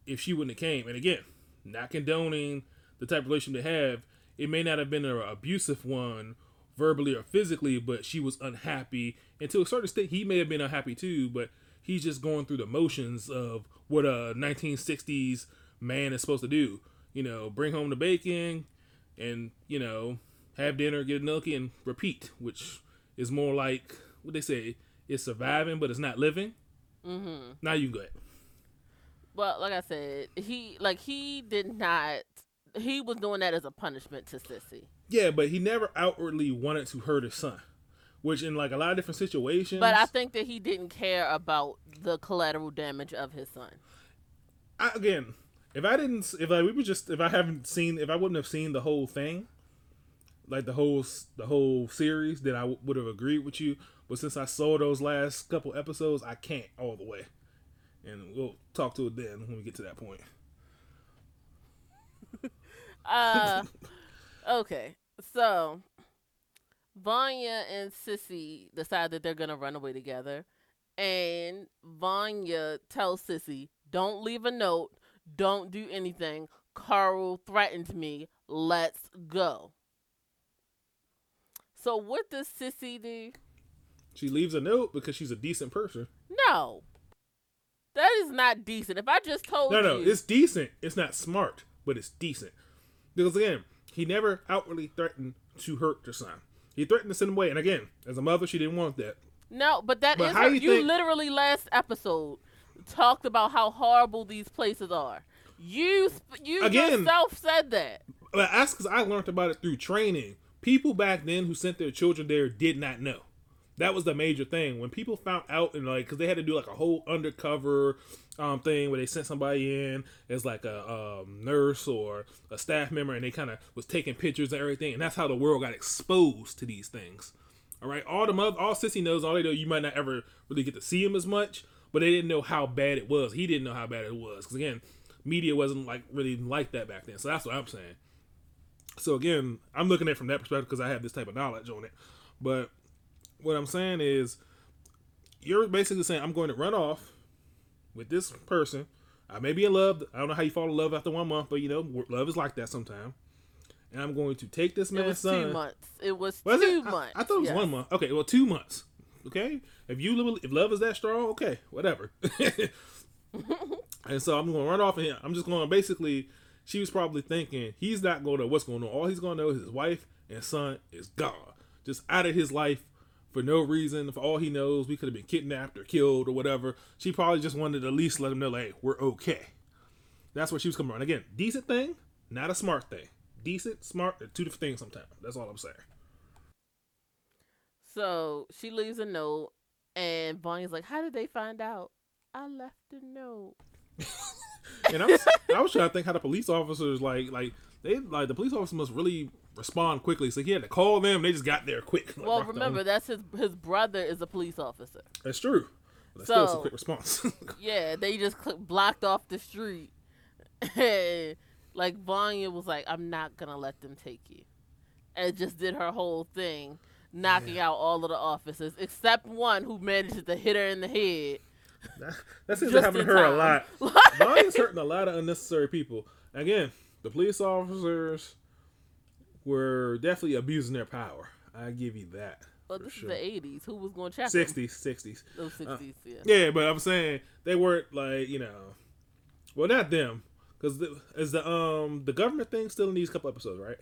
if she wouldn't have came. And again, not condoning the type of relationship they have. It may not have been an abusive one verbally or physically, but she was unhappy. And to a certain extent, he may have been unhappy too, but he's just going through the motions of what a 1960s man is supposed to do. You know, bring home the bacon and, you know, have dinner, get a nookie, and repeat, which is more like what they say it's surviving, but it's not living. Mm-hmm. Now you go ahead. Well, like I said, he like he did not. He was doing that as a punishment to Sissy. Yeah, but he never outwardly wanted to hurt his son, which in like a lot of different situations. But I think that he didn't care about the collateral damage of his son. I, again, if I didn't, if I we were just, if I haven't seen, if I wouldn't have seen the whole thing, like the whole the whole series, then I w- would have agreed with you. But since I saw those last couple episodes, I can't all the way, and we'll talk to it then when we get to that point. [laughs] Uh, okay. So, Vanya and Sissy decide that they're gonna run away together, and Vanya tells Sissy, "Don't leave a note. Don't do anything. Carl threatened me. Let's go." So, what does Sissy do? She leaves a note because she's a decent person. No, that is not decent. If I just told No, you, no, it's decent. It's not smart, but it's decent. Because again, he never outwardly threatened to hurt her son. He threatened to send him away. And again, as a mother, she didn't want that. No, but that is But how her- you you, think- literally last episode talked about how horrible these places are. You you Again- yourself said that. But that's because I learned about it through training. People back then who sent their children there did not know. that was the major thing. When people found out and like because they had to do like a whole undercover um, thing where they sent somebody in as like a um, nurse or a staff member and they kind of was taking pictures and everything and that's how the world got exposed to these things. All right? All the mother all sissy knows all they know you might not ever really get to see him as much but they didn't know how bad it was. He didn't know how bad it was. Because again media wasn't like really like that back then. So that's what i'm saying so again i'm looking at it from that perspective because i have this type of knowledge on it but what I'm saying is, you're basically saying I'm going to run off with this person. I may be in love. I don't know how you fall in love after one month, but you know, love is like that sometimes. And I'm going to take this man's son. Two months. It was, was two it? months. I, I, thought it was yes. one month. Okay, well, two months. Okay, if you if love is that strong, okay, whatever. [laughs] and so I'm going to run off of him. I'm just going to basically. She was probably thinking he's not going to know what's going on. All he's going to know is his wife and son is gone, just out of his life for no reason. For all he knows, we could have been kidnapped or killed or whatever. She probably just wanted to at least let him know, like, we're okay. That's what she was coming on. Again, decent thing, not a smart thing. Decent, smart, two different things sometimes. That's all I'm saying. So she leaves a note, and Bonnie's like, How did they find out? I left a note. And I was, I was trying to think how the police officers like like they like the police officer must really respond quickly. So he had to call them. They just got there quick. Like, well, remember that's his his brother is a police officer. That's true. That's so, still a quick response. [laughs] yeah, they just blocked off the street. [laughs] like Vanya was like, "I'm not gonna let them take you," and just did her whole thing, knocking yeah. out all of the officers except one who managed to hit her in the head. That, seems to happen to her time. a lot. Vanya's hurting a lot of unnecessary people. Again, the police officers were definitely abusing their power. I give you that. Well, this sure. is the '80s. Who was going to check? '60s, '60s. Those '60s, uh, yeah. Yeah, but I'm saying they weren't like you know, well, not them, because the, is the um the government thing still in these couple episodes, right?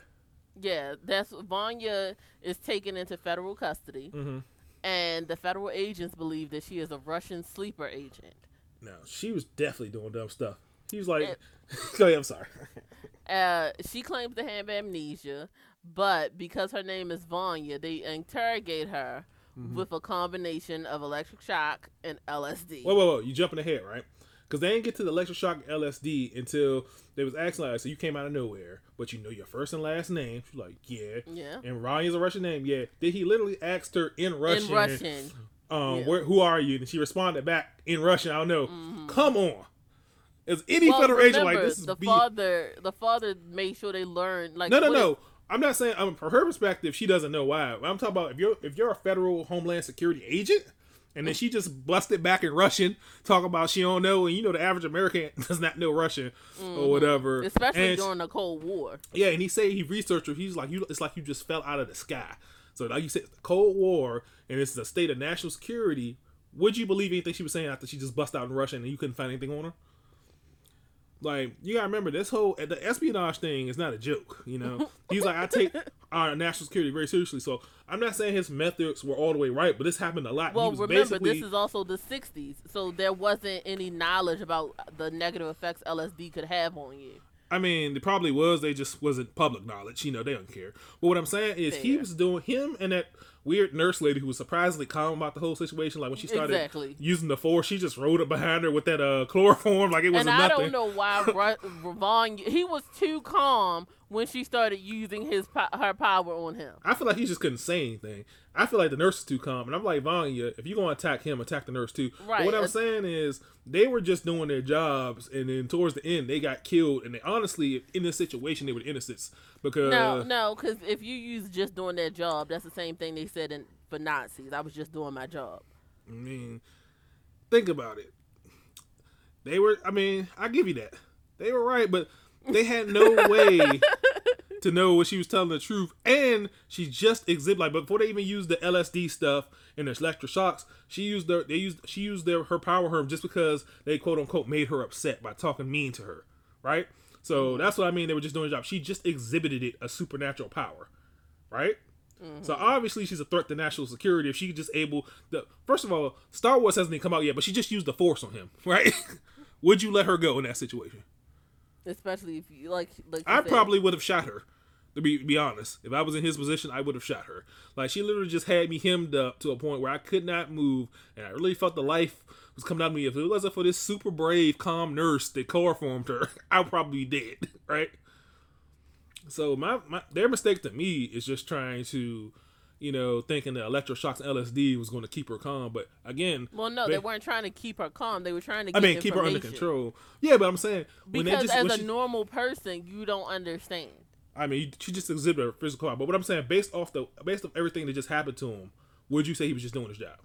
Yeah, that's Vanya is taken into federal custody, mm-hmm. And the federal agents believe that she is a Russian sleeper agent. No, she was definitely doing dumb stuff. He was like, [laughs] "Go ahead, I'm sorry." [laughs] Uh, she claims to have amnesia, but because her name is Vanya, they interrogate her mm-hmm. with a combination of electric shock and LSD. Whoa, whoa, whoa! You jumping ahead, right? Because they didn't get to the electric shock LSD until they was asking like, so you came out of nowhere, but you know your first and last name. She's like, yeah, yeah. And Vanya's a Russian name, yeah. Did he literally asked her in Russian? In Russian. Um, yeah. where, who are you? And she responded back in Russian. I don't know. Mm-hmm. Come on. As any well, federal agent like this is the father. The father made sure they learned. Like no, no, no. I'm not saying. Um, from her perspective, she doesn't know why. I'm talking about if you're if you're a federal Homeland Security agent, and then she just busted back in Russian, talking about she don't know, and you know the average American [laughs] does not know Russian mm-hmm. or whatever, especially and during the Cold War. Yeah, and he said he researched her. He's like, you, it's like you just fell out of the sky. So like you said, the Cold War, and it's a state of national security. Would you believe anything she was saying after she just bust out in Russian and you couldn't find anything on her? Like you gotta remember this whole the espionage thing is not a joke. You know, [laughs] he's like I take our national security very seriously. So I'm not saying his methods were all the way right, but this happened a lot. Well, remember this is also the '60s, so there wasn't any knowledge about the negative effects LSD could have on you. I mean, it probably was. They just wasn't public knowledge. You know, they don't care. But what I'm saying is, Fair. he was doing him and that weird nurse lady who was surprisingly calm about the whole situation. Like when she started exactly. using the force, she just rode up behind her with that uh chloroform [laughs] like it was nothing. And I don't know why [laughs] Ravon he was too calm when she started using his her power on him. I feel like he just couldn't say anything. I feel like the nurse is too calm, and I'm like Vanya, if you're gonna attack him, attack the nurse too. Right. But what I'm saying is they were just doing their jobs, and then towards the end they got killed. And they honestly, in this situation, they were innocents because no, no, because if you use just doing their job, that's the same thing they said in, for Nazis. I was just doing my job. I mean, think about it. They were. I mean, I give you that. They were right, but they had no [laughs] way to know what she was telling the truth. And she just exhibit like before they even used the LSD stuff and the electric shocks, she used their they used she used their her power herb just because they quote unquote made her upset by talking mean to her. Right? So mm-hmm. that's what I mean. They were just doing a job. She just exhibited it a supernatural power. Right? Mm-hmm. So obviously she's a threat to national security if she just able the first of all, Star Wars hasn't even come out yet, but she just used the force on him, [laughs] right? Would you let her go in that situation? Especially if you like, like I probably would have shot her. To be be honest, if I was in his position, I would have shot her. Like she literally just had me hemmed up to a point where I could not move, and I really felt the life was coming out of me. If it wasn't for this super brave, calm nurse that chloroformed her, [laughs] I'd probably be dead. [laughs] Right. So my, my their mistake to me is just trying to, you know, thinking that electroshocks and LSD was going to keep her calm. But again, Well, no, ba- they weren't trying to keep her calm. They were trying to. I mean, keep her under control. Yeah, but I'm saying when they Because just as a she- normal person, you don't understand. I mean, she just exhibited her physical power. But what I'm saying, based off the based off everything that just happened to him, would you say he was just doing his job?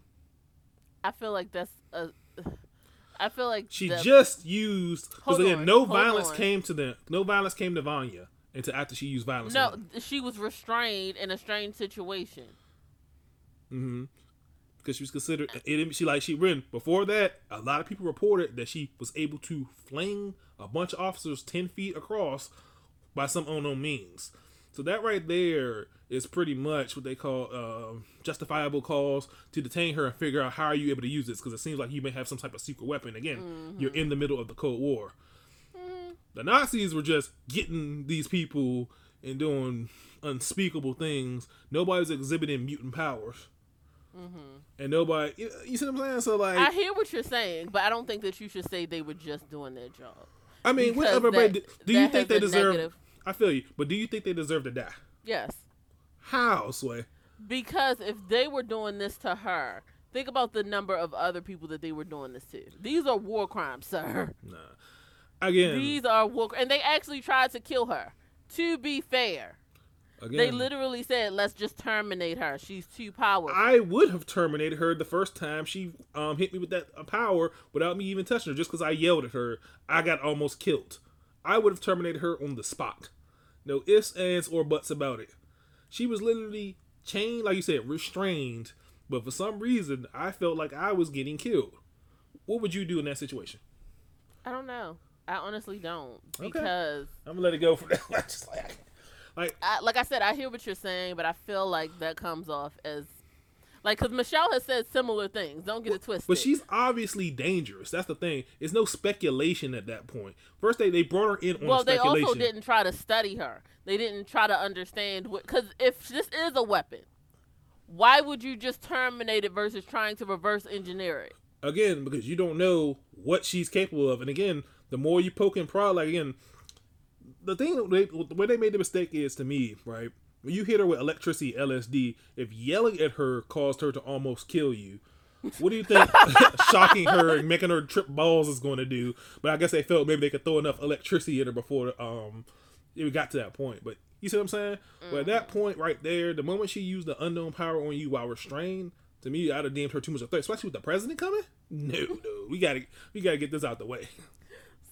I feel like that's a. I feel like She the- just used because again, on, no violence on. came to them. No violence came to Vanya until after she used violence. no. She was restrained in a strange situation. Mm-hmm. Because she was considered. It, she like she ran before that. A lot of people reported that she was able to fling a bunch of officers ten feet across by some unknown means. So that right there is pretty much what they call uh, justifiable cause to detain her and figure out how are you able to use this because it seems like you may have some type of secret weapon. Again, you're in the middle of the Cold War. The Nazis were just getting these people and doing unspeakable things. Nobody's exhibiting mutant powers. Mm-hmm. And nobody, you, you see what I'm saying? So like, I hear what you're saying, but I don't think that you should say they were just doing their job. I mean, Because whatever. that- do you think they deserve? negative- I feel you, but do you think they deserve to die? Yes. How, Sway? Because if they were doing this to her, think about the number of other people that they were doing this to. These are war crimes, sir. Nah. Again, These are war, and they actually tried to kill her. To be fair, again, they literally said, "Let's just terminate her. She's too powerful." I would have terminated her the first time she um, hit me with that uh, power without me even touching her, just because I yelled at her. I got almost killed. I would have terminated her on the spot. No ifs, ands, or buts about it. She was literally chained, like you said, restrained. But for some reason, I felt like I was getting killed. What would you do in that situation? I don't know. I honestly don't Okay. because, I'm gonna let it go for [laughs] that. Just like, like I, like I said, I hear what you're saying, but I feel like that comes off as like because Michelle has said similar things. Don't get it twisted. But she's obviously dangerous. That's the thing. It's no speculation at that point. First, they, they brought her in on well, they also didn't try to study her. They didn't try to understand what. Because if this is a weapon, why would you just terminate it versus trying to reverse engineer it? Again, because you don't know what she's capable of. And again, the more you poke and prod, like again, the thing they, the way they made the mistake is to me, right? When you hit her with electricity, LSD, if yelling at her caused her to almost kill you, what do you think [laughs] shocking her and making her trip balls is going to do? But I guess they felt maybe they could throw enough electricity at her before um it got to that point. But you see what I'm saying? But at that point right there, the moment she used the unknown power on you while restrained, to me, I'd have deemed her too much of a threat, especially with the president coming. No, [laughs] no, we gotta we gotta get this out the way.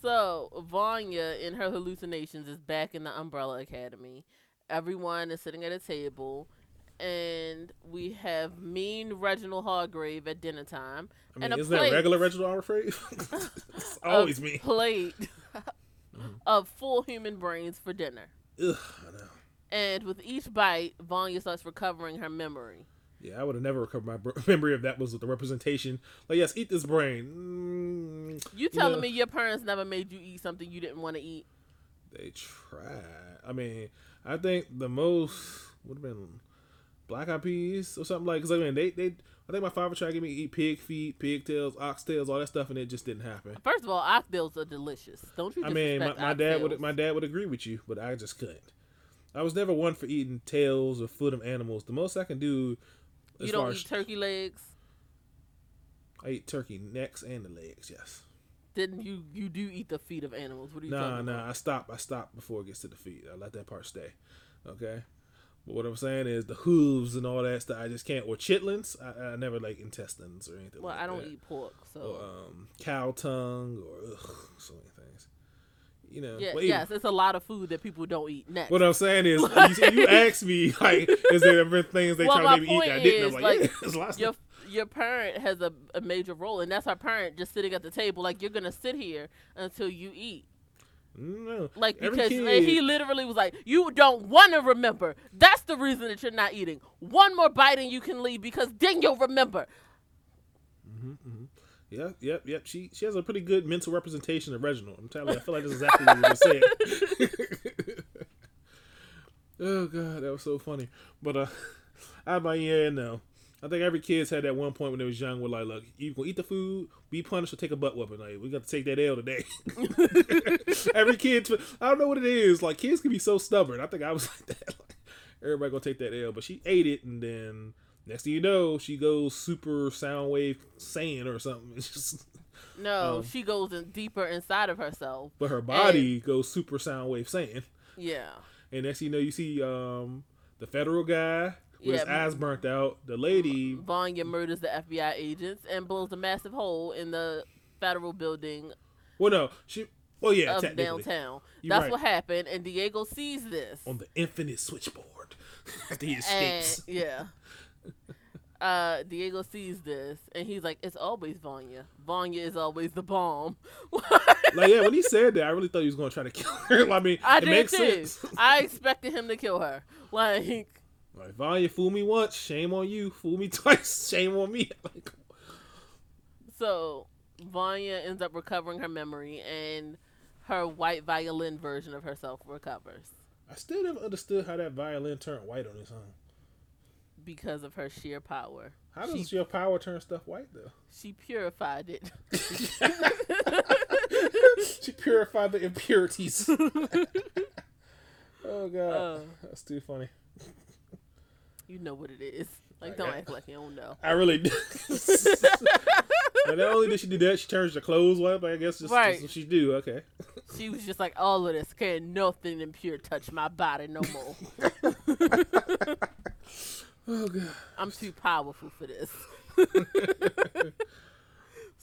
So Vanya, in her hallucinations, is back in the Umbrella Academy. Everyone is sitting at a table, and we have mean Reginald Hargreeves at dinner time. I mean, and plate that regular Reginald I'm [laughs] it's [laughs] always me. plate mm-hmm. of full human brains for dinner. Ugh, I know. And with each bite, Vanya starts recovering her memory. Yeah, I would have never recovered my [laughs] memory if that was the representation. Like, yes, eat this brain. Mm, You telling know, me your parents never made you eat something you didn't want to eat? They tried. I mean, I think the most would have been black eyed peas or something like. Because I mean, they they. I think my father tried to get me to eat pig feet, pigtails, oxtails, all that stuff, and it just didn't happen. First of all, oxtails are delicious. Don't you? I mean, my, my dad would my dad would agree with you, but I just couldn't. I was never one for eating tails or foot of animals. The most I can do, You don't eat turkey legs. I eat turkey necks and the legs. Yes. Then you you do eat the feet of animals. What are you Nah, nah. about? I stop. I stop before it gets to the feet. I let that part stay. Okay. But what I'm saying is the hooves and all that stuff. I just can't. Or chitlins. I, I never like intestines or anything. Well, like I don't that. eat pork, so Or um, cow tongue or ugh, so. You know. yeah, even- yes, it's a lot of food that people don't eat. Next, What I'm saying is, [laughs] you, you asked me like, is there ever things they Well, try to make me eat that I didn't? I'm is, like, like, [laughs] yeah, lots your of your parent has a, a major role, and that's our parent just sitting at the table. Like you're gonna sit here until you eat. no. Like Every because kid- he literally was like, "You don't want to remember. That's the reason that you're not eating. One more bite and you can leave because then you'll remember." Mm-hmm, mm-hmm. Yep, yep, yep. She she has a pretty good mental representation of Reginald. I'm telling you, I feel like this is exactly what you said. [laughs] Oh god, that was so funny. But uh, [laughs] I'm like, yeah, no. I think every kid's had that one point when they was young where like, look, you gonna eat the food, be punished, or take a butt whooping. Like, we got to take that L today. [laughs] every kid, I don't know what it is. Like, kids can be so stubborn. I think I was like that. Like, everybody gonna take that L, but she ate it, and then next thing you know, she goes super sound wave Saiyan or something. [laughs] Just, No, Um, she goes in deeper inside of herself. but her body goes super sound wave Saiyan. Yeah. And next thing you know, you see um the federal guy with his eyes burnt out. The lady, Vanya murders the FBI agents and blows a massive hole in the federal building well, no, she, well, yeah, of downtown. You're That's right. what happened, and Diego sees this. on the infinite switchboard [laughs] after he and escapes. yeah. Uh, Diego sees this and he's like, "It's always Vanya. Vanya is always the bomb." [laughs] like, yeah, when he said that, I really thought he was gonna try to kill [laughs] her. I mean, I it makes too. sense. I expected him to kill her. Like, Like, Vanya, fool me once, shame on you. Fool me [laughs] twice, shame on me. Like, so Vanya ends up recovering her memory, and her white violin version of herself recovers I still never understood how that violin turned white on its own. Because of her sheer power. How does She- your power turn stuff white though? She purified it. [laughs] she purified the impurities. [laughs] oh god, Uh. that's too funny. you know what it is. Like, don't act like you don't know. I really do. [laughs] but not only did she do that, she turns her clothes white. But I guess just, Right. that's what she do. Okay. She was just like, all of this can't nothing impure touch my body no more. Oh god. I'm too powerful for this. [laughs]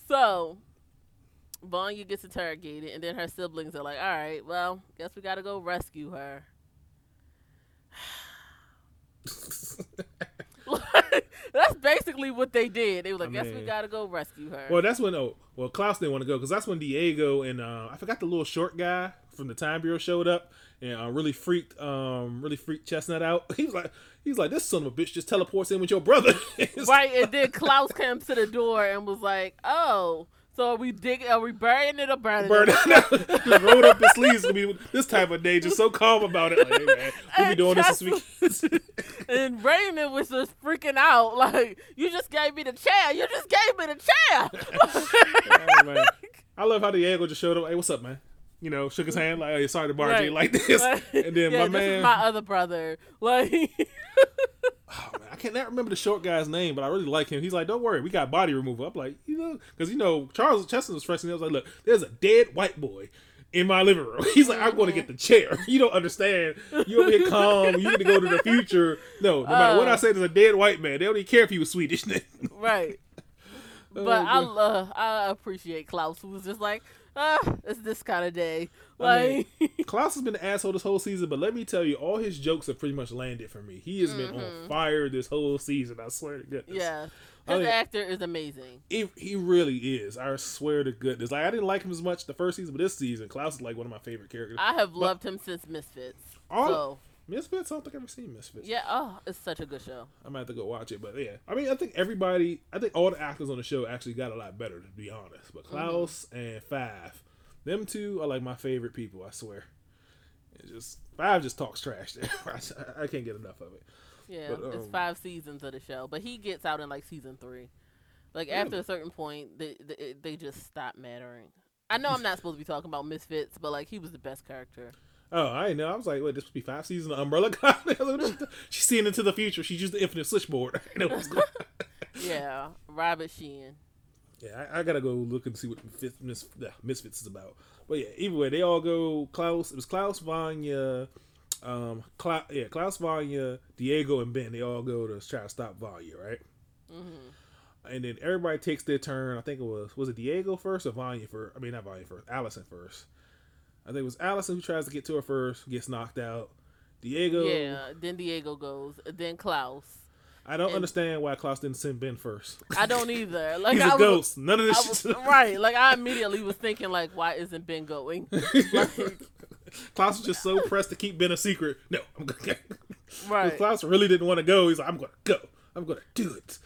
so, Vanya gets interrogated, and then her siblings are like, all right, well, guess we gotta go rescue her. [laughs] [laughs] That's basically what they did. They were like, I guess we gotta go rescue her. Well, that's when oh well Klaus didn't want to go because that's when Diego and uh, I forgot the little short guy from the Time Bureau showed up and uh, really freaked um really freaked Chestnut out. He was like he's like this son of a bitch just teleports in with your brother. [laughs] Right, and then Klaus came to the door and was like, oh, so are we digging, are we burying it or burning Burn it? it [laughs] rolled up his sleeves to be this type of day, just so calm about it. Like, hey man, we'll be doing this this week. [laughs] And Raymond was just freaking out, like, you just gave me the chair. You just gave me the chair. Oh. I love how Diego just showed up. Hey, what's up, man? You know, shook his hand like, hey, sorry to barge Right. in like this. Like, And then yeah, my man, my other brother. Like, oh, man, I can't remember the short guy's name, but I really like him. He's like, don't worry, we got body removal. I'm like, you know, because you know, Charles Cheston was fresh and I was like, look, there's a dead white boy in my living room. [laughs] He's like, I'm going to get the chair. [laughs] You don't understand. You over here calm. You need to go to the future. No, no matter what. I say, there's a dead white man. They don't even care if he was Swedish. [laughs] right. Oh, But I God. uh, I appreciate Klaus, who was just like, ah, it's this kind of day. I Like, mean, [laughs] Klaus has been an asshole this whole season, but let me tell you, all his jokes have pretty much landed for me. He has been on fire this whole season. I swear to goodness. Mm-hmm. yeah, I his mean- actor is amazing. He, he really is. I swear to goodness. Like I didn't like him as much the first season, but this season, Klaus is like one of my favorite characters. I have loved him since Misfits. All- so Misfits, I don't think I've ever seen Misfits. yeah, oh, it's such a good show. I might have to go watch it, but yeah. I mean, I think everybody, I think all the actors on the show actually got a lot better, to be honest. But Klaus and Five, them two are like my favorite people. I swear. It just Five just talks trash. I, [laughs] I can't get enough of it. Yeah, But, it's um, five seasons of the show, but he gets out in like season three. Like after a certain point, they, they they just stop mattering. I know I'm not supposed to be talking about Misfits, but like he was the best character. Oh, I know. I was like, wait, this would be five seasons of Umbrella? [laughs] She's seeing into the future. She's used the infinite switchboard. I know what's going. Yeah, Robert Sheehan. Yeah, I, I gotta go look and see what Mis- Mis- yeah, Misfits is about. But yeah, either way, they all go. Klaus, it was Klaus, Vanya, um, Cla- yeah, Klaus, Vanya, Diego, and Ben. They all go to try to stop Vanya, right? hmm And then everybody takes their turn. I think it was was it Diego first or Vanya first? I mean, not Vanya first. Allison first. I think it was Allison who tries to get to her first, gets knocked out. Diego. Yeah, then Diego goes, then Klaus. I don't And- understand why Klaus didn't send Ben first. I don't either. [laughs] Like He's I a was, ghost. None of this was shit. right. Like I immediately was thinking, like, why isn't Ben going? [laughs] Like, Klaus was just so pressed to keep Ben a secret. No, I'm gonna. [laughs] right. Klaus really didn't want to go. He's like, I'm gonna go. I'm gonna do it.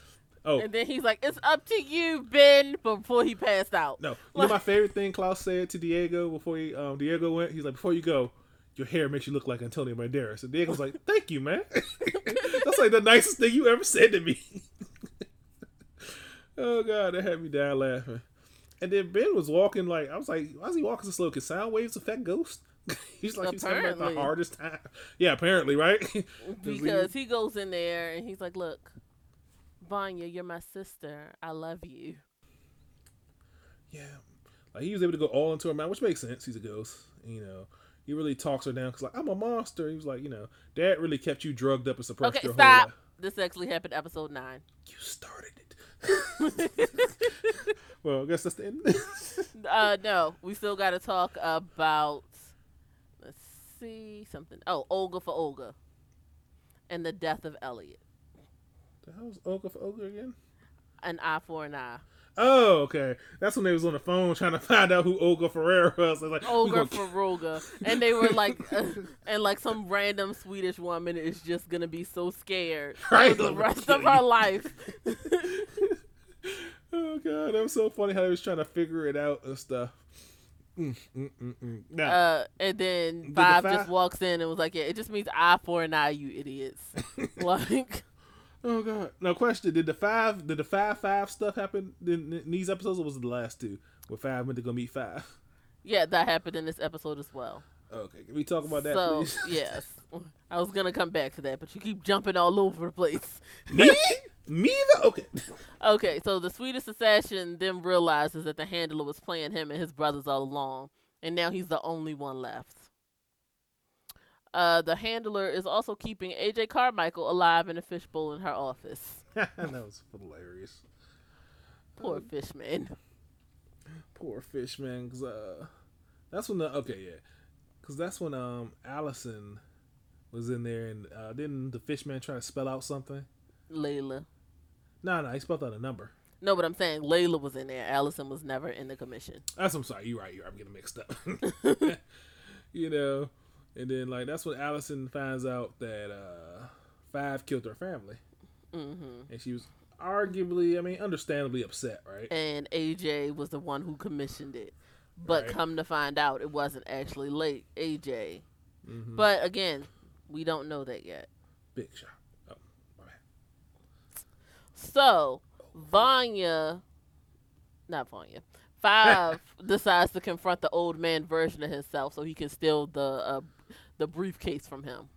Oh And then he's like, "It's up to you, Ben." Before he passed out. no! You know my favorite thing Klaus said to Diego before he um, Diego went. He's like, before you go, your hair makes you look like Antonio Banderas. And Diego's like, thank you, man. [laughs] That's like the nicest thing you ever said to me. [laughs] oh god, that had me down laughing. And then Ben was walking like I was like, why is he walking so slow? Can sound waves affect ghosts? [laughs] he's like he's having like the hardest time. Yeah, apparently, right? because he goes in there and he's like, "Look, Vanya, you're my sister. I love you." Yeah, like he was able to go all into her mind, which makes sense. He's a ghost, you know. He really talks her down because like I'm a monster. He was like, you know, Dad really kept you drugged up and suppressed Okay, your stop. whole life. This actually happened episode nine. You started it. [laughs] well, I guess that's the end. [laughs] uh, no, we still got to talk about. Let's see something. Oh, Olga for Olga, and the death of Elliot. The was Olga for Olga again? An eye for an eye. Oh, okay. That's when they was on the phone trying to [laughs] find out who Olga Ferreira was. Like, Olga [laughs] Olga, and they were like, uh, [laughs] and like some random Swedish woman is just gonna be so scared Right, for the rest of her life. oh god, that was so funny how they was trying to figure it out and stuff. Mm, mm, mm, mm. Now, Uh, and then Did the just walks in and was like, "Yeah, it just means eye for an eye, you idiots." like, oh god. No question. Did the five? Did the five five stuff happen in, in these episodes, or was it the last two where five went to go meet five? yeah, that happened in this episode as well. Okay, can we talk about that, so please? [laughs] yes, I was gonna come back to that, but you keep jumping all over the place. Me? [laughs] Me? Okay. Okay, so the Swedish assassin then realizes that the handler was playing him and his brothers all along, and now he's the only one left. Uh, the handler is also keeping AJ Carmichael alive in a fishbowl in her office. [laughs] that was hilarious. Poor fishman. Poor Fishman, cause uh, that's when the okay yeah, cause that's when um Allison was in there and uh, didn't the Fishman try to spell out something? Layla. No, no, he spelled out a number. No, but I'm saying Layla was in there. Allison was never in the commission. That's I'm sorry, you're right. You're right. I'm getting mixed up. [laughs] [laughs] you know, and then like that's when Allison finds out that uh Five killed her family, hmm and she was arguably, I mean, understandably upset, right? And AJ was the one who commissioned it. But Right. come to find out, it wasn't actually late AJ. Mhm. But again, we don't know that yet. Big shot. Oh, my bad. So Vanya, not Vanya, Five [laughs] decides to confront the old man version of himself so he can steal the uh, the briefcase from him.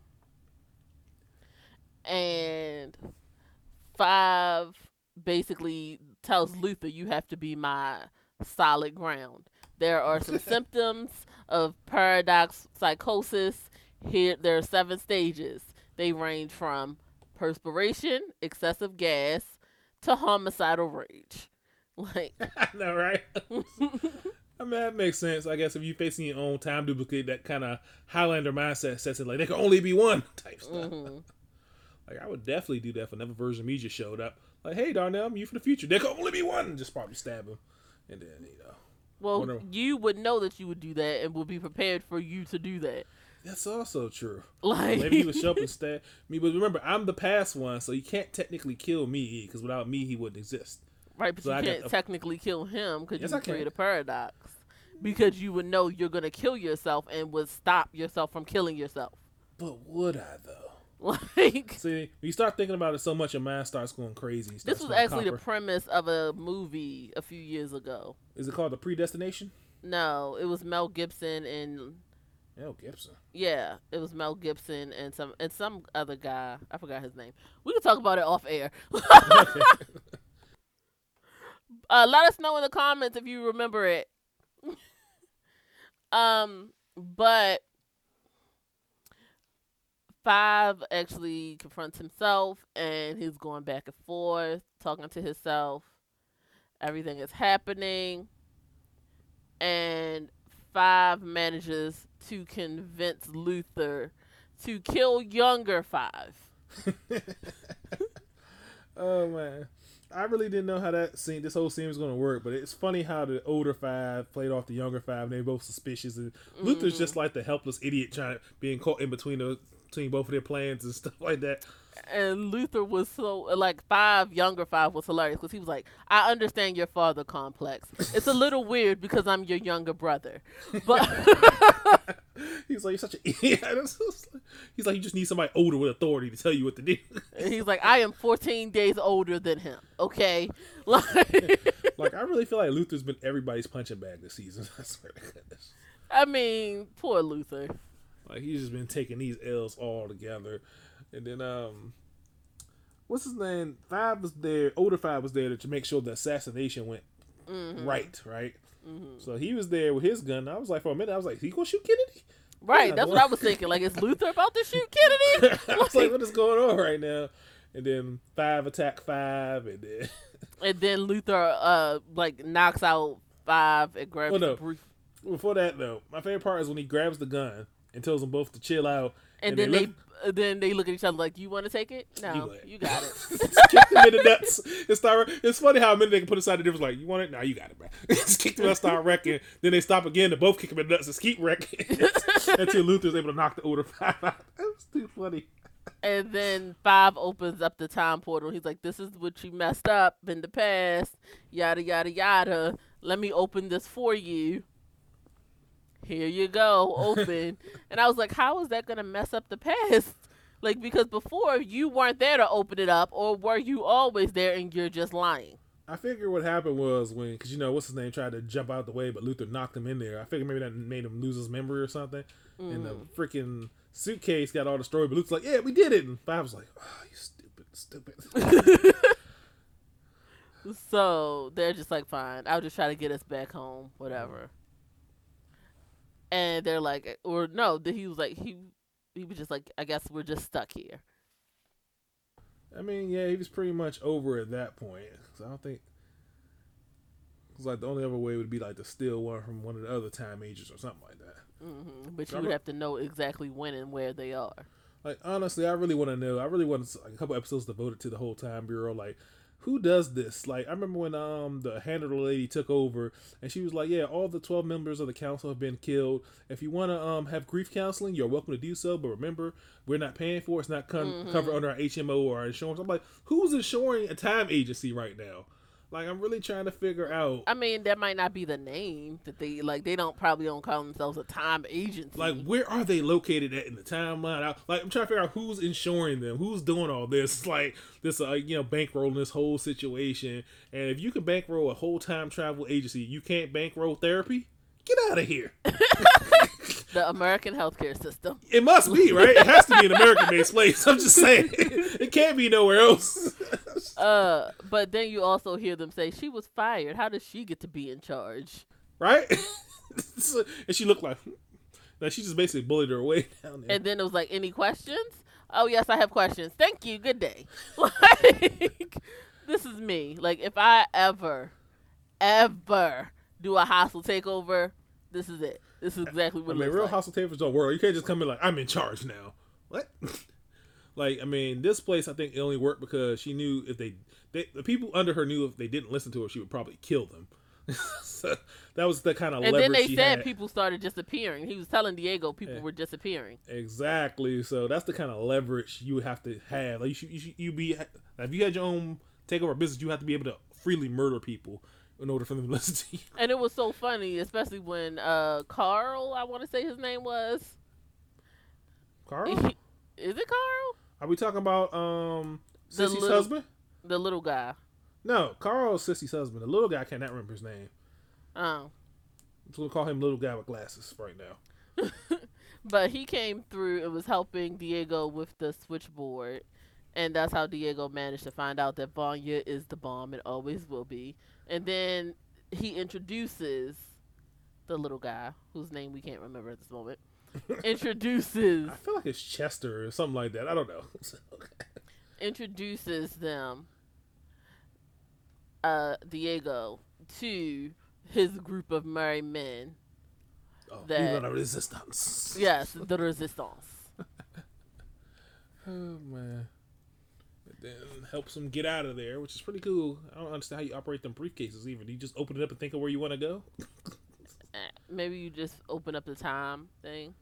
And Five basically tells Luther, "You have to be my solid ground." There are some [laughs] symptoms of paradox psychosis. Here, there are seven stages. They range from perspiration, excessive gas, to homicidal rage. Like, [laughs] I know, right? [laughs] I mean, that makes sense. I guess if you're facing your own time duplicate, that kind of Highlander mindset sets it like there can only be one [laughs] type stuff. mhm. Like I would definitely do that if another version of me just showed up. Like, hey, Darnell, I'm you for the future. There can only be one. Just probably stab him, and then you know. well, Whatever. you would know that you would do that and would be prepared for you to do that. That's also true. Like, Maybe he would show up and [laughs] stab me, but remember, I'm the past one, so you can't technically kill me because without me, he wouldn't exist. right, but so you I can't technically kill him because Yes, you create a paradox. Because you would know you're gonna kill yourself and would stop yourself from killing yourself. But would I though? [laughs] Like, See, when you start thinking about it so much, your mind starts going crazy. Starts this was going actually the premise of a movie a few years ago. Is it called the predestination? No, it was Mel Gibson and Mel Gibson. Yeah, it was Mel Gibson and some and some other guy. I forgot his name. We can talk about it off air. [laughs] [laughs] uh, let us know in the comments if you remember it. Um, but Five actually confronts himself, and he's going back and forth, talking to himself. Everything is happening, and Five manages to convince Luther to kill younger Five. [laughs] oh man, I really didn't know how that scene, this whole scene was going to work. But it's funny how the older five played off the younger five. And they're both suspicious, and Luther's just mm. like the helpless idiot trying being caught in between the between both of their plans and [laughs] stuff like that. And Luther was so like five younger five was hilarious because he was like, I understand your father complex. It's a little weird because I'm your younger brother, but [laughs] He's like, you're such an [laughs] idiot. [laughs] He's like, you just need somebody older with authority to tell you what to do. and he's like, I am 14 days older than him. Okay, like, like, I really feel like Luther's been everybody's punching bag this season. I swear to goodness. I mean, poor Luther. Like, he's just been taking these L's all together. And then, um, what's his name? Five was there. Older Five was there to make sure the assassination went Mhm. right, right? Mhm. So he was there with his gun. I was like, for a minute, I was like, he gonna shoot Kennedy? Right, that's what I [laughs] was thinking. Like, is Luther about to shoot Kennedy? [laughs] I was like, what is going on right now? And then five attack five, and then [laughs] and then Luther, uh, like knocks out five and grabs Well, no. the brief, before that though, my favorite part is when he grabs the gun and tells them both to chill out. and, And then they they, then they look at each other like, "You want to take it? No, You got you, it." got it." [laughs] Kick him in the nuts and start. It's funny how a minute they can put aside the difference. Like, you want it? Now you got it, bro. [laughs] just kick him and start wrecking. Then they stop again. They both kick him in the nuts and keep wrecking [laughs] until Luther's able to knock the older five out. That was too funny. and then five opens up the time portal. He's like, "This is what you messed up in the past. Yada yada yada. Let me open this for you." Here you go, open. and I was like, how is that gonna mess up the past? [laughs] Like because before you weren't there to open it up, or were you always there and you're just lying? I figure what happened was when, because you know, what's his name tried to jump out the way, but Luther knocked him in there. I figure maybe that made him lose his memory or something. And the mm. freaking suitcase got all the story, but Luther's like, yeah, we did it. And Five was like, oh, you stupid, stupid. [laughs] So they're just like, fine, I'll just try to get us back home, whatever. And they're like, or no, that he was like, he he was just like, I guess we're just stuck here. I mean, yeah, he was pretty much over at that point. So I don't think. It's like the only other way would be like to steal one from one of the other time agents or something like that. hmm But you I'm would a- have to know exactly when and where they are. Like honestly, I really want to know. I really want like, a couple episodes devoted to the whole time bureau. Like, who does this? Like, I remember when um the handler lady took over, and she was like, "Yeah, all the twelve members of the council have been killed. If you want to um have grief counseling, you're welcome to do so. But remember, we're not paying for it. It's not con- covered under our HMO or our insurance." I'm like, who's insuring a time agency right now? Like, I'm really trying to figure out. I mean, that might not be the name that they like. They don't probably don't call themselves a time agency. Like, where are they located at in the timeline? I, like, I'm trying to figure out who's insuring them, who's doing all this, [laughs] like this, uh, you know, bankrolling this whole situation. And if you can bankroll a whole time travel agency, you can't bankroll therapy. Get out of here. [laughs] the American healthcare system. It must be right. It has to be an American-based place. I'm just saying, [laughs] it can't be nowhere else. Uh, but then you also hear them say she was fired. How does she get to be in charge? right? [laughs] And she looked like, like she just basically bullied her away [laughs] down there. And then it was like, any questions? Oh yes, I have questions. Thank you. Good day. [laughs] Like, this is me. Like, if I ever, ever do a hostile takeover, this is it. This is exactly what I mean, real like. hostile tables don't work. You can't just come in like I'm in charge now. What? Like, I mean, this place I think it only worked because she knew if they, they the people under her knew if they didn't listen to her, she would probably kill them. [laughs] so that was the kind of and leverage then they said had. people started disappearing. He was telling Diego people Yeah. were disappearing. Exactly. So that's the kind of leverage you would have to have. Like you should, you should, you be if you had your own takeover business, you have to be able to freely murder people in order for them to [laughs] listen to you. And it was so funny, especially when uh Carl, I want to say his name was. Carl, Is it Carl? Are we talking about um The Sissy's little- husband? The little guy. No, Carl Sissy's husband. The little guy I cannot remember his name. Oh. Just gonna call him little guy with glasses right now. [laughs] But he came through and was helping Diego with the switchboard. And that's how Diego managed to find out that Vanya is the bomb and always will be. And then he introduces the little guy, whose name we can't remember at this moment. [laughs] introduces I feel like it's Chester or something like that. I don't know. [laughs] introduces them uh Diego to his group of merry men. oh, That- la resistance. [laughs] Yes, the resistance. Oh man. Then helps them get out of there, which is pretty cool. I don't understand how you operate them briefcases even. Do you just open it up and think of where you want to go? Eh, Maybe you just open up the time thing.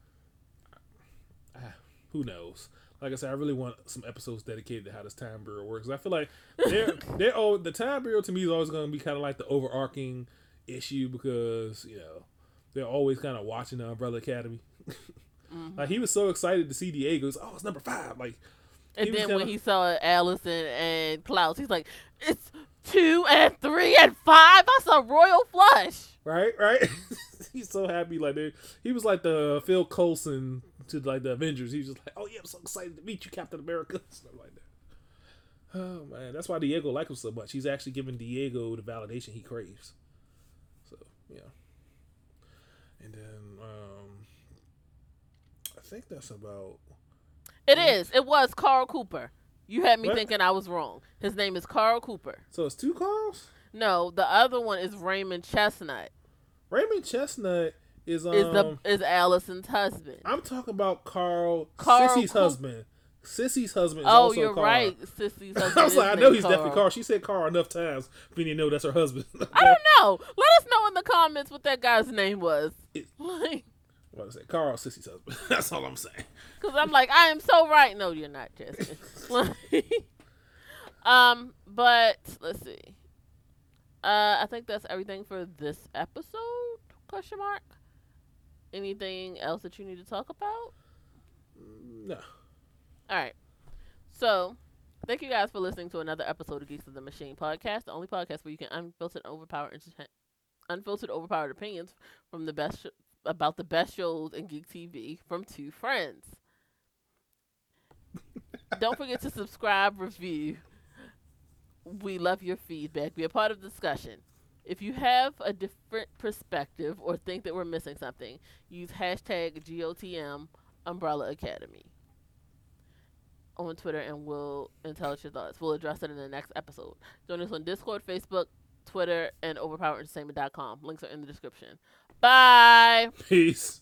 Ah, who knows? like I said, I really want some episodes dedicated to how this time bureau works. I feel like [laughs] they're they're oh the time bureau to me is always going to be kind of like the overarching issue because you know they're always kind of watching the Umbrella Academy. Mm-hmm. Like he was so excited to see Diego. He's, oh, it's number five. Like And then when kinda- he saw Allison and Klaus, he's like, "It's two and three and five. That's a royal flush." right, right. [laughs] He's so happy. Like dude. he was like the Phil Coulson to like the Avengers. He was just like, oh yeah, I'm so excited to meet you, Captain America. [laughs] Stuff like that. Oh man, that's why Diego likes him so much. He's actually giving Diego the validation he craves. So yeah. And then um I think that's about It is. It was Carl Cooper. You had me What? thinking I was wrong. His name is Carl Cooper. so it's two Carls? No, the other one is Raymond Chestnut. Raymond Chestnut is um Is the is Allison's husband? I'm talking about Carl, Carl Sissy's Coop- husband. Sissy's husband is Oh, also you're Carl. right. Sissy's husband. [laughs] I was like, I know he's definitely Carl. Carl. She said Carl enough times for me to know that's her husband. I don't know. Let us know in the comments what that guy's name was. It- [laughs] Like, What I say? Carl, Sissy's husband. [laughs] that's all I'm saying. Cause I'm like, I am so right. No, you're not, Justin. [laughs] [laughs] Um, but let's see. Uh, I think that's everything for this episode. Question mark. Anything else that you need to talk about? No. All right. So, thank you guys for listening to another episode of Geeks of the Machine podcast, the only podcast where you can unfiltered, overpowered, unfiltered, overpowered opinions from the best about the best shows in geek TV from two friends. Don't forget to subscribe, review. We love your feedback. Be a part of the discussion. If you have a different perspective or think that we're missing something, use hashtag GOTM Umbrella Academy on Twitter and we'll and tell us your thoughts. We'll address it in the next episode. Join us on Discord, Facebook, Twitter, and overpowerentertainment.com. Links are in the description. Bye. Peace.